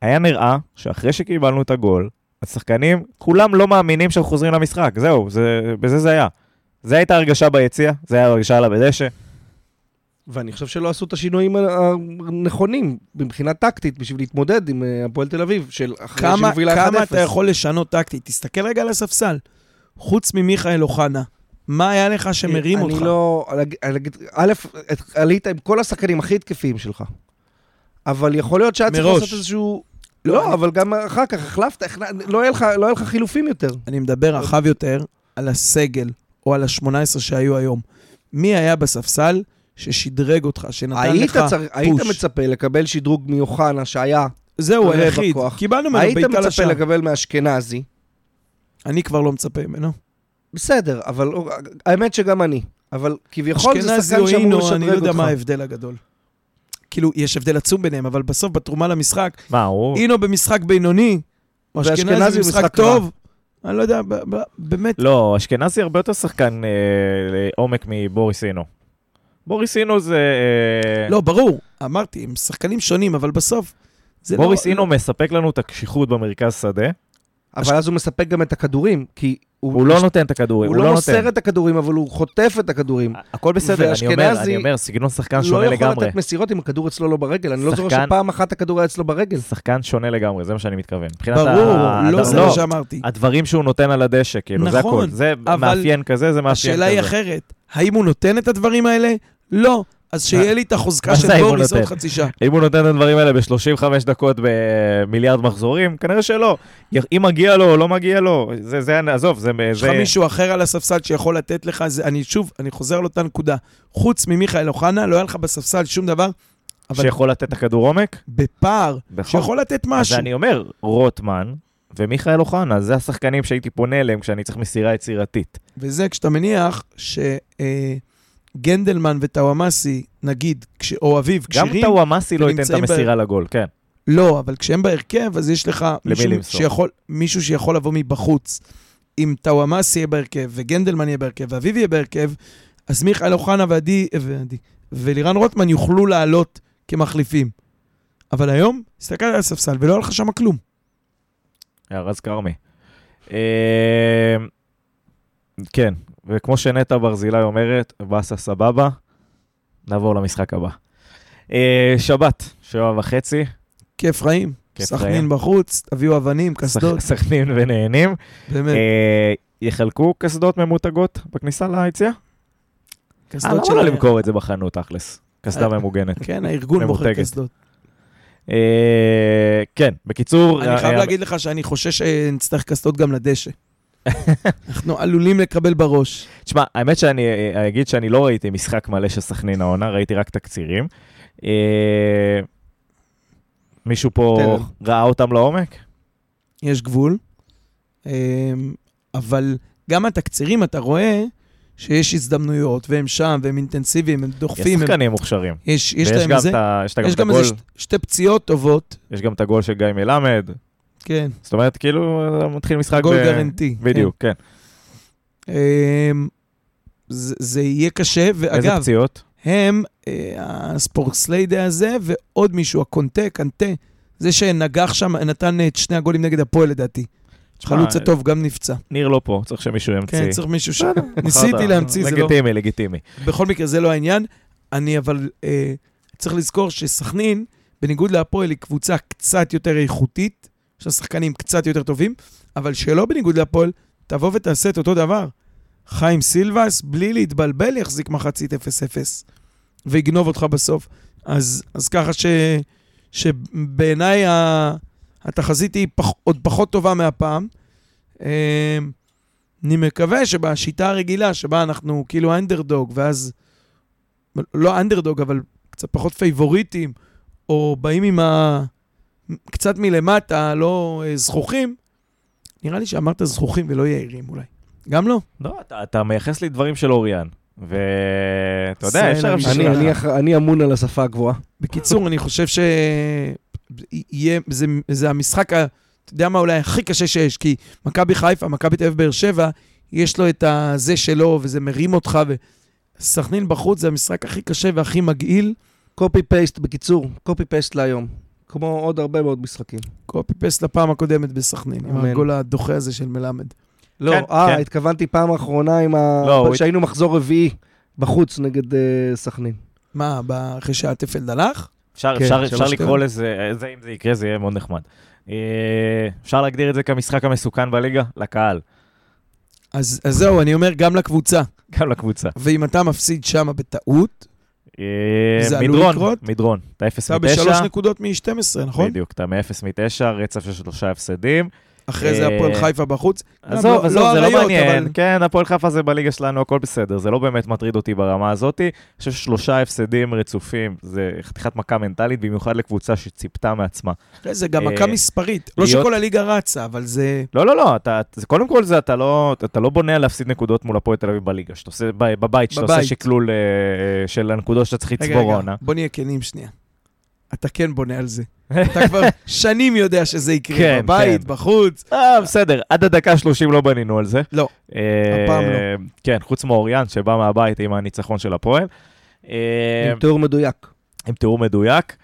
היה נראה שאחרי שקיבלנו את הגול, השחקנים, כולם לא מאמינים שאנחנו חוזרים למשחק, זהו, זה, בזה זה היה. זה הייתה הרגשה ביציע, זה היה הרגשה על בדשא. ואני חושב שלא עשו את השינויים הנכונים מבחינה טקטית בשביל להתמודד עם אה, הפועל תל אביב, של אחרי כמה, שהובילה 1-0. כמה אתה יכול לשנות טקטית? תסתכל רגע על הספסל. חוץ ממיכאל אוחנה, מה היה לך שמרים אני אותך? לא... אני אגיד- א', עלית עם כל השחקנים הכי התקפיים שלך. אבל יכול להיות שהיה צריך. לעשות איזשהו... לא, לא, אני- אבל גם אחר כך החלפת, הכנ- לא היה לך- לא היה לך חילופים יותר. אני מדבר רחב יותר על הסגל, או על ה-18 שהיו היום. מי היה בספסל ששדרג אותך, שנתן היית לך צר- היית פוש? מצפה לקבל שדרוג מיוחנה שהיה, זהו, היחיד. קיבלנו ממנו היית בעיטה מצפה לשער. לקבל מאשכנזי. אני כבר לא מצפה ממנו. בסדר, אבל האמת שגם אני. אבל כביכול זה אשכנזי שחקן או שאמור אינו, לשדרג אני לא יודע אותך. מה ההבדל הגדול. כאילו, יש הבדל עצום ביניהם, אבל בסוף, בתרומה למשחק, מה, הוא... אינו במשחק בינוני, או ואשכנזי אשכנזי במשחק טוב, אני לא יודע, ב- ב- באמת, לא, אשכנזי הרבה יותר שחקן אה, עומק מבוריס אינו. בוריס אינו זה... אה, לא, ברור, אמרתי, הם שחקנים שונים, אבל בסוף, זה לא... בוריס אינו מספק לנו את הקשיחות במרכז שדה, אבל אז הוא מספק גם את הכדורים, כי הוא לא נותן את הכדורים, הוא הוא לא לא מוסר נותן. את הכדורים, אבל הוא חוטף את הכדורים. הכל בסדר, אני אומר, אני אומר, סגנון שחקן לא שונה יכול לגמרי. לתת מסירות אם הכדור אצלו לא ברגל. אני לא זוכר שחקן- שפעם אחת הכדור היה אצלו ברגל. שחקן שונה לגמרי, זה מה שאני מתכוון. ברור, ה- לא הד- זה מה שאמרתי. הדברים שהוא נותן על הדשא, כאילו, זה נכון, הכל. זה אבל מאפיין כזה, זה מאפיין כזה. השאלה היא אחרת, האם הוא נותן את הדברים האלה? לא. אז שיהיה לי את החוזקה של בוריס עוד? חצי שעה. אם הוא נותן את הדברים האלה ב-35 דקות במיליארד מחזורים, כנראה שלא. אם מגיע לו או לא מגיע לו, זה, זה, עזוב, זה... יש לך מישהו אחר על הספסל שיכול לתת לך, זה, אני שוב, אני חוזר לאותה נקודה. חוץ ממיכאל אוחנה, לא היה לך בספסל שום דבר. אבל שיכול לתת את הכדור עומק? בפער, נכון. שיכול לתת אז משהו. אני אומר, רוטמן ומיכאל אוחנה, זה השחקנים שהייתי פונה אליהם כשאני צריך מסירה יצירתית. וזה כשאתה מניח שגנדלמן וטאוואמאסי, נגיד, כש- או אביב, גם כשירים, טאוואמאסי לא ייתן את ונמצאים ב- המסירה לגול, כן. לא, אבל כשהם בהרכב, אז יש לך מישהו למסור? שיכול, מישהו שיכול לבוא מבחוץ. אם טאוואמאסי יהיה בהרכב, וגנדלמן יהיה בהרכב, ואביב יהיה בהרכב, אז מיכאל אוחנה ועדי, ועדי, ולירן רוטמן יוכלו לעלות כמחליפים. אבל היום, הסתכלת על הספסל ולא היה לך שם כלום. ארז כרמי. אה, כן, וכמו שנטע ברזילי אומרת, באסה סבבה, נעבור למשחק הבא. אה, שבת, שבע וחצי, כיף חיים. סכנין. בחוץ, תביאו אבנים, קסדות, סכ- סכנין ונהנים. באמת. אה, יחלקו קסדות ממותגות בכניסה ליציאה? אה, קסדות למה של... לא למכור את זה בחנות, תכלס? קסדה אה, ממוגנת. כן, הארגון מוכר. קסדות. אה, כן, בקיצור... אני חייב להגיד לך שאני חושש שנצטרך קסדות גם לדשא. אנחנו עלולים לקבל בראש. תשמע, האמת שאני אה, אגיד שאני לא ראיתי משחק מלא של סכנין העונה, ראיתי רק תקצירים. אה, מישהו פה. ראה אותם לעומק? יש גבול. אמ, אבל גם התקצירים, אתה רואה שיש הזדמנויות, והם שם, והם אינטנסיביים, הם יש דוחפים. הם- שחקנים מוכשרים. יש יש להם. את ה- יש יש גם הגול, איזה שת- שתי פציעות טובות. יש גם את הגול של גיא מלמד. כן, זאת אומרת, כאילו, מתחיל משחק... גול ב- גרנטי. בדיוק, כן. כן. אמ, זה זה יהיה קשה, איזה ואגב, פציעות? הם, אה, הספורטסליידה הזה, ועוד מישהו, הקונטה, קנטה, זה שנגח שם, נתן את שני הגולים נגד הפועל לדעתי. חלוץ הטוב, גם נפצע. ניר לא פה, צריך שמישהו ימציא. כן, צריך מישהו ש... ניסיתי להמציא, זה לא... לגיטימי, לגיטימי. בכל מקרה, זה לא העניין. אני אבל אה, צריך לזכור שסכנין, בניגוד להפועל, היא קבוצה קצת יותר איכותית, יש לה שחקנים קצת יותר טובים, אבל שלא בניגוד להפועל, תבוא ותעשה את אותו דבר. חיים סילבס, בלי להתבלבל, יחזיק מחצית 0-0, ויגנוב אותך בסוף. אז, אז ככה ש, שבעיניי ה- התחזית היא פח, עוד פחות טובה מהפעם. אה, אני מקווה שבשיטה הרגילה, שבה אנחנו כאילו אנדרדוג, ואז... לא אנדרדוג, אבל קצת פחות פייבוריטים, או באים עם ה... קצת מלמטה, לא אה, זכוכים, נראה לי שאמרת זכוכים ולא יעירים אולי. גם לא. לא, אתה- אתה מייחס לי דברים של אוריאן. ואתה יודע, אפשר... אני- אני אח- אני אמון על השפה הגבוהה. בקיצור, אני חושב ש... יהיה, זה, זה המשחק, אתה יודע מה, אולי הכי קשה שיש, כי מכבי חיפה, מכבי תל אביב באר שבע, יש לו את הזה שלו, וזה מרים אותך, וסכנין בחוץ זה המשחק הכי קשה והכי מגעיל. קופי פייסט, בקיצור, קופי פייסט להיום. כמו עוד הרבה מאוד משחקים. קופי פסט לפעם הקודמת בסכנין, עם. הגול הדוחה הזה של מלמד. לא, כן, אה, כן. התכוונתי פעם האחרונה עם ה... לא, הוא- שהיינו מחזור רביעי בחוץ נגד אה, סכנין. מה, אחרי שאטפלד הלך? אפשר, כן, אפשר, שלוש אפשר לקרוא. לזה, זה, אם זה יקרה, זה יהיה מאוד נחמד. אה, אפשר להגדיר את זה כמשחק המסוכן בליגה? לקהל, אז, אז זהו, אני אומר גם לקבוצה. גם לקבוצה. ואם אתה מפסיד שם בטעות, אה, זה עלול מדרון, לקרות? מדרון. אתה 0 אתה מ-9. בשלוש נקודות מ-12, נכון? בדיוק, אתה מ-0 מ-9, רצף של שלושה הפסדים. אחרי זה אה, הפועל חיפה בחוץ. עזוב, לא- עזוב, לא זה לא מעניין. כן, הפועל חיפה זה בליגה שלנו, הכל בסדר. זה לא באמת מטריד אותי ברמה הזאת. אני חושב ששלושה הפסדים רצופים, זה חתיכת מכה מנטלית, במיוחד לקבוצה שציפתה מעצמה. זה גם אה, מכה מספרית. לא שכל הליגה רצה, אבל זה... לא, לא, לא, קודם כל זה, אתה לא, לא בונה להפסיד נקודות מול הפועל תל אביב בליגה, בבית, שאתה עושה. שקלול אה, אה, של הנקודות שאתה צריך לצבור רגע, העונה. בוא נהיה כנים שנייה. אתה כן בונה על זה. אתה כבר שנים יודע שזה יקרה. כן, בבית, כן. בחוץ. אה, בסדר, עד הדקה 30 לא בנינו על זה. לא, אה, הפעם לא. כן, חוץ מאוריאן, שבא מהבית עם הניצחון של הפועל. אה, עם תיאור מדויק. עם תיאור מדויק,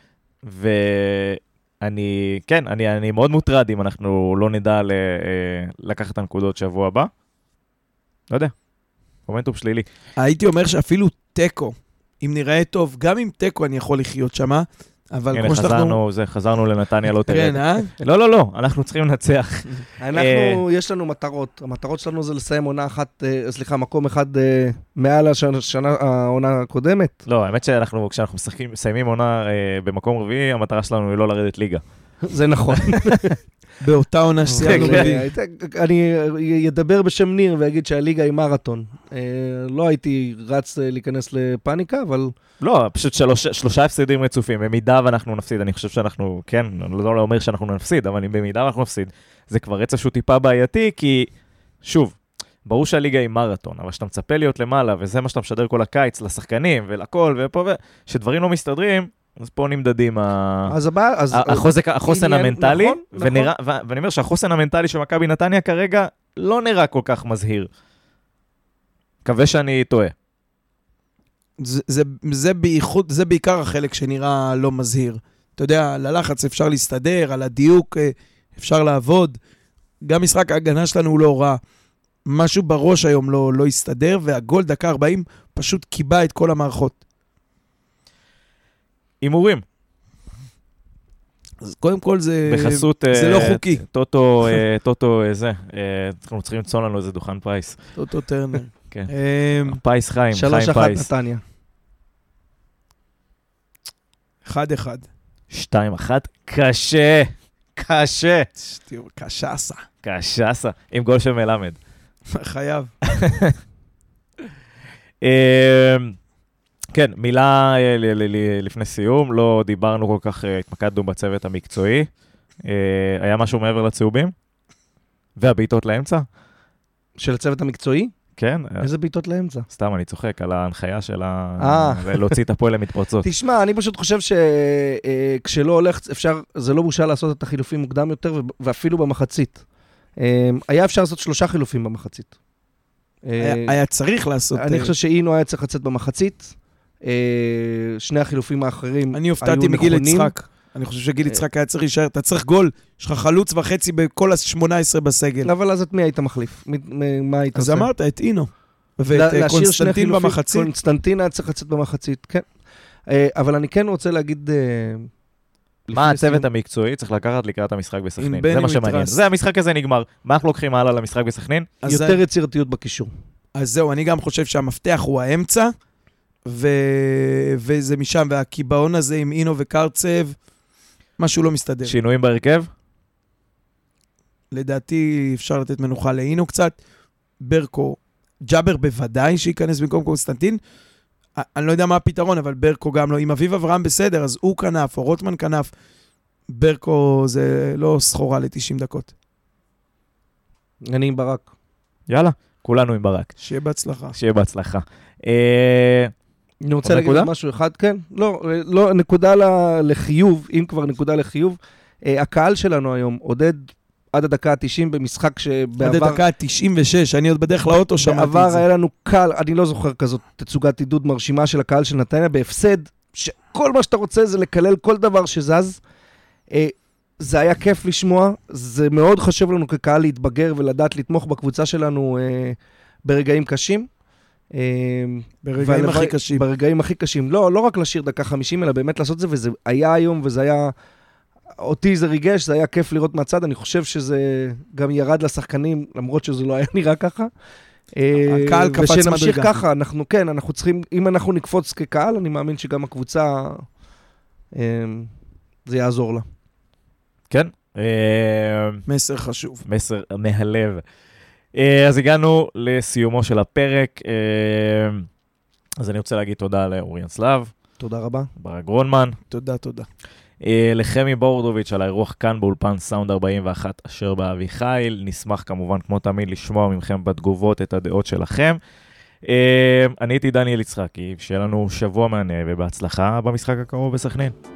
ואני, כן, אני, אני מאוד מוטרד אם אנחנו לא נדע ל, אה, לקחת את הנקודות שבוע הבא. לא יודע, מומנטום שלילי. הייתי אומר שאפילו תיקו, אם נראה טוב, גם עם תיקו אני יכול לחיות שמה, אבל הנה, כמו שאנחנו... חזרנו, זה, חזרנו לנתניה, לא תרד. כן, אה? לא, לא, לא, אנחנו צריכים לנצח. אנחנו, יש לנו מטרות. המטרות שלנו זה לסיים עונה אחת, אה, סליחה, מקום אחד אה, מעל השנה, שנה- העונה הקודמת. לא, האמת שאנחנו, כשאנחנו משחקים, מסיימים עונה אה, במקום רביעי, המטרה שלנו היא לא לרדת ליגה. זה נכון. באותה עונה שסיימנו כן. רביעי. הייתה- אני אדבר בשם ניר ואגיד שהליגה היא מרתון. אה, לא הייתי רץ אה, להיכנס לפאניקה, אבל לא, פשוט שלוש, שלושה הפסדים רצופים. במידה ואנחנו נפסיד, אני חושב שאנחנו, כן, אני לא אומר שאנחנו נפסיד, אבל אם במידה ואנחנו נפסיד, זה כבר רצף שהוא טיפה בעייתי, כי, שוב, ברור שהליגה היא מרתון, אבל כשאתה מצפה להיות למעלה, וזה מה שאתה משדר כל הקיץ לשחקנים ולכל ופה ו... שדברים לא מסתדרים, אז פה נמדדים ה... אז הבעיה... אז- ה- החוזק, החוסן עניין- המנטלי, נכון, נכון. ואני אומר שהחוסן המנטלי של מכבי נתניה כרגע לא נראה כל כך מזהיר. מקווה שאני טועה. זה, זה, זה, בייחוד, זה בעיקר החלק שנראה לא מזהיר. אתה יודע, על הלחץ אפשר להסתדר, על הדיוק אה, אפשר לעבוד. גם משחק ההגנה שלנו הוא לא רע. משהו בראש היום לא, לא הסתדר, והגול דקה 40 פשוט קיבע את כל המערכות. הימורים, אז קודם כל זה... בחסות... זה אה, לא חוקי. טוטו, אה, טוטו, אה, זה, אה, אנחנו צריכים למצוא לנו איזה דוכן פיס. טוטו טרנר. כן. אמ, פיס חיים, חיים אחת פיס. נתניה. אחד אחד. שתיים אחת, קשה, קשה, תראו, קשה עשה. קשסה, עם גול של מלמד. חייב. כן, מילה אה, ל- ל- ל- לפני סיום, לא דיברנו כל כך, אה, התמקדנו בצוות המקצועי. אה, היה משהו מעבר לצהובים? והבעיטות לאמצע? של הצוות המקצועי? כן, איזה בעיטות לאמצע? סתם, אני צוחק על ההנחיה של ה... להוציא את הפועל למתפרצות. תשמע, אני פשוט חושב שכשלא הולך, אפשר, זה לא בושה לעשות את החילופים מוקדם יותר, ואפילו במחצית. היה אפשר לעשות שלושה חילופים במחצית. היה, צריך לעשות... אני חושב שאינו היה צריך לצאת במחצית. אה, שני החילופים האחרים אני היו הופתעתי מגיל נכונים. יצחק. אני חושב שגיל אה. יצחק היה צריך להישאר, אתה צריך גול, יש לך חלוץ וחצי בכל ה-18 בסגל. אבל אז את מי היית מחליף? מה היית אז עושה? אמרת, את אינו. ואת אה, קונסטנטין חילופים. במחצית. קונסטנטין היה צריך לצאת במחצית, כן. אבל אני כן רוצה להגיד... מה הצוות המקצועי צריך לקחת לקראת המשחק בסכנין? זה מה שמעניין. זה המשחק הזה נגמר. מה אנחנו לוקחים הלאה למשחק בסכנין? אז יותר יצירתיות בקישור. אז זהו, אני גם חושב שהמפתח הוא האמצע, ו... וזה משם, והקיבעון הזה עם אינו וקרצב, משהו לא מסתדר. שינויים בהרכב? לדעתי אפשר לתת מנוחה לאינו קצת. ברקו, ג'אבר בוודאי שייכנס במקום קונסטנטין. אני לא יודע מה הפתרון, אבל ברקו גם לא. אם אביב אברהם בסדר, אז הוא כנף, או רוטמן כנף. ברקו זה לא סחורה ל-90 דקות. אני עם ברק. יאללה, כולנו עם ברק. שיהיה בהצלחה. שיהיה בהצלחה. אה, אני רוצה להגיד משהו אחד, כן. לא, לא, נקודה לחיוב, אם כבר נקודה לחיוב. אה, הקהל שלנו היום עודד עד הדקה ה-90 במשחק עד שבעבר... הדקה ה-96, אני עוד בדרך לאוטו שמעתי את בעבר זה. היה לנו קל, אני לא זוכר כזאת תצוגת עידוד מרשימה של הקהל של נתניה, בהפסד, שכל מה שאתה רוצה זה לקלל כל דבר שזז. אה, זה היה כיף לשמוע, זה מאוד חשוב לנו כקהל להתבגר ולדעת לתמוך בקבוצה שלנו אה, ברגעים קשים. אה, ברגעים והלוואי- הכי קשים. ברגעים הכי קשים. לא, לא רק לשיר דקה 50, אלא באמת לעשות את זה, וזה היה היום, וזה היה... אותי זה ריגש, זה היה כיף לראות מהצד, אני חושב שזה גם ירד לשחקנים, למרות שזה לא היה נראה ככה. אה, הקהל קפץ ושנמשיך מדרגה. ככה, אנחנו, כן, אנחנו צריכים, אם אנחנו נקפוץ כקהל, אני מאמין שגם הקבוצה, אה, זה יעזור לה. כן? אה, מסר חשוב. מסר מהלב. אה, אז הגענו לסיומו של הפרק. אה, אז אני רוצה להגיד תודה לאוריאן סלאב, תודה רבה. ברק גרונמן, תודה, תודה. אה, לחמי בורדוביץ' על האירוח כאן באולפן סאונד 41 אשר באביחיל. נשמח כמובן, כמו תמיד, לשמוע מכם בתגובות את הדעות שלכם. אני הייתי דניאל יצחקי, שיהיה לנו שבוע מהנה ובהצלחה במשחק הקרוב בסכנין.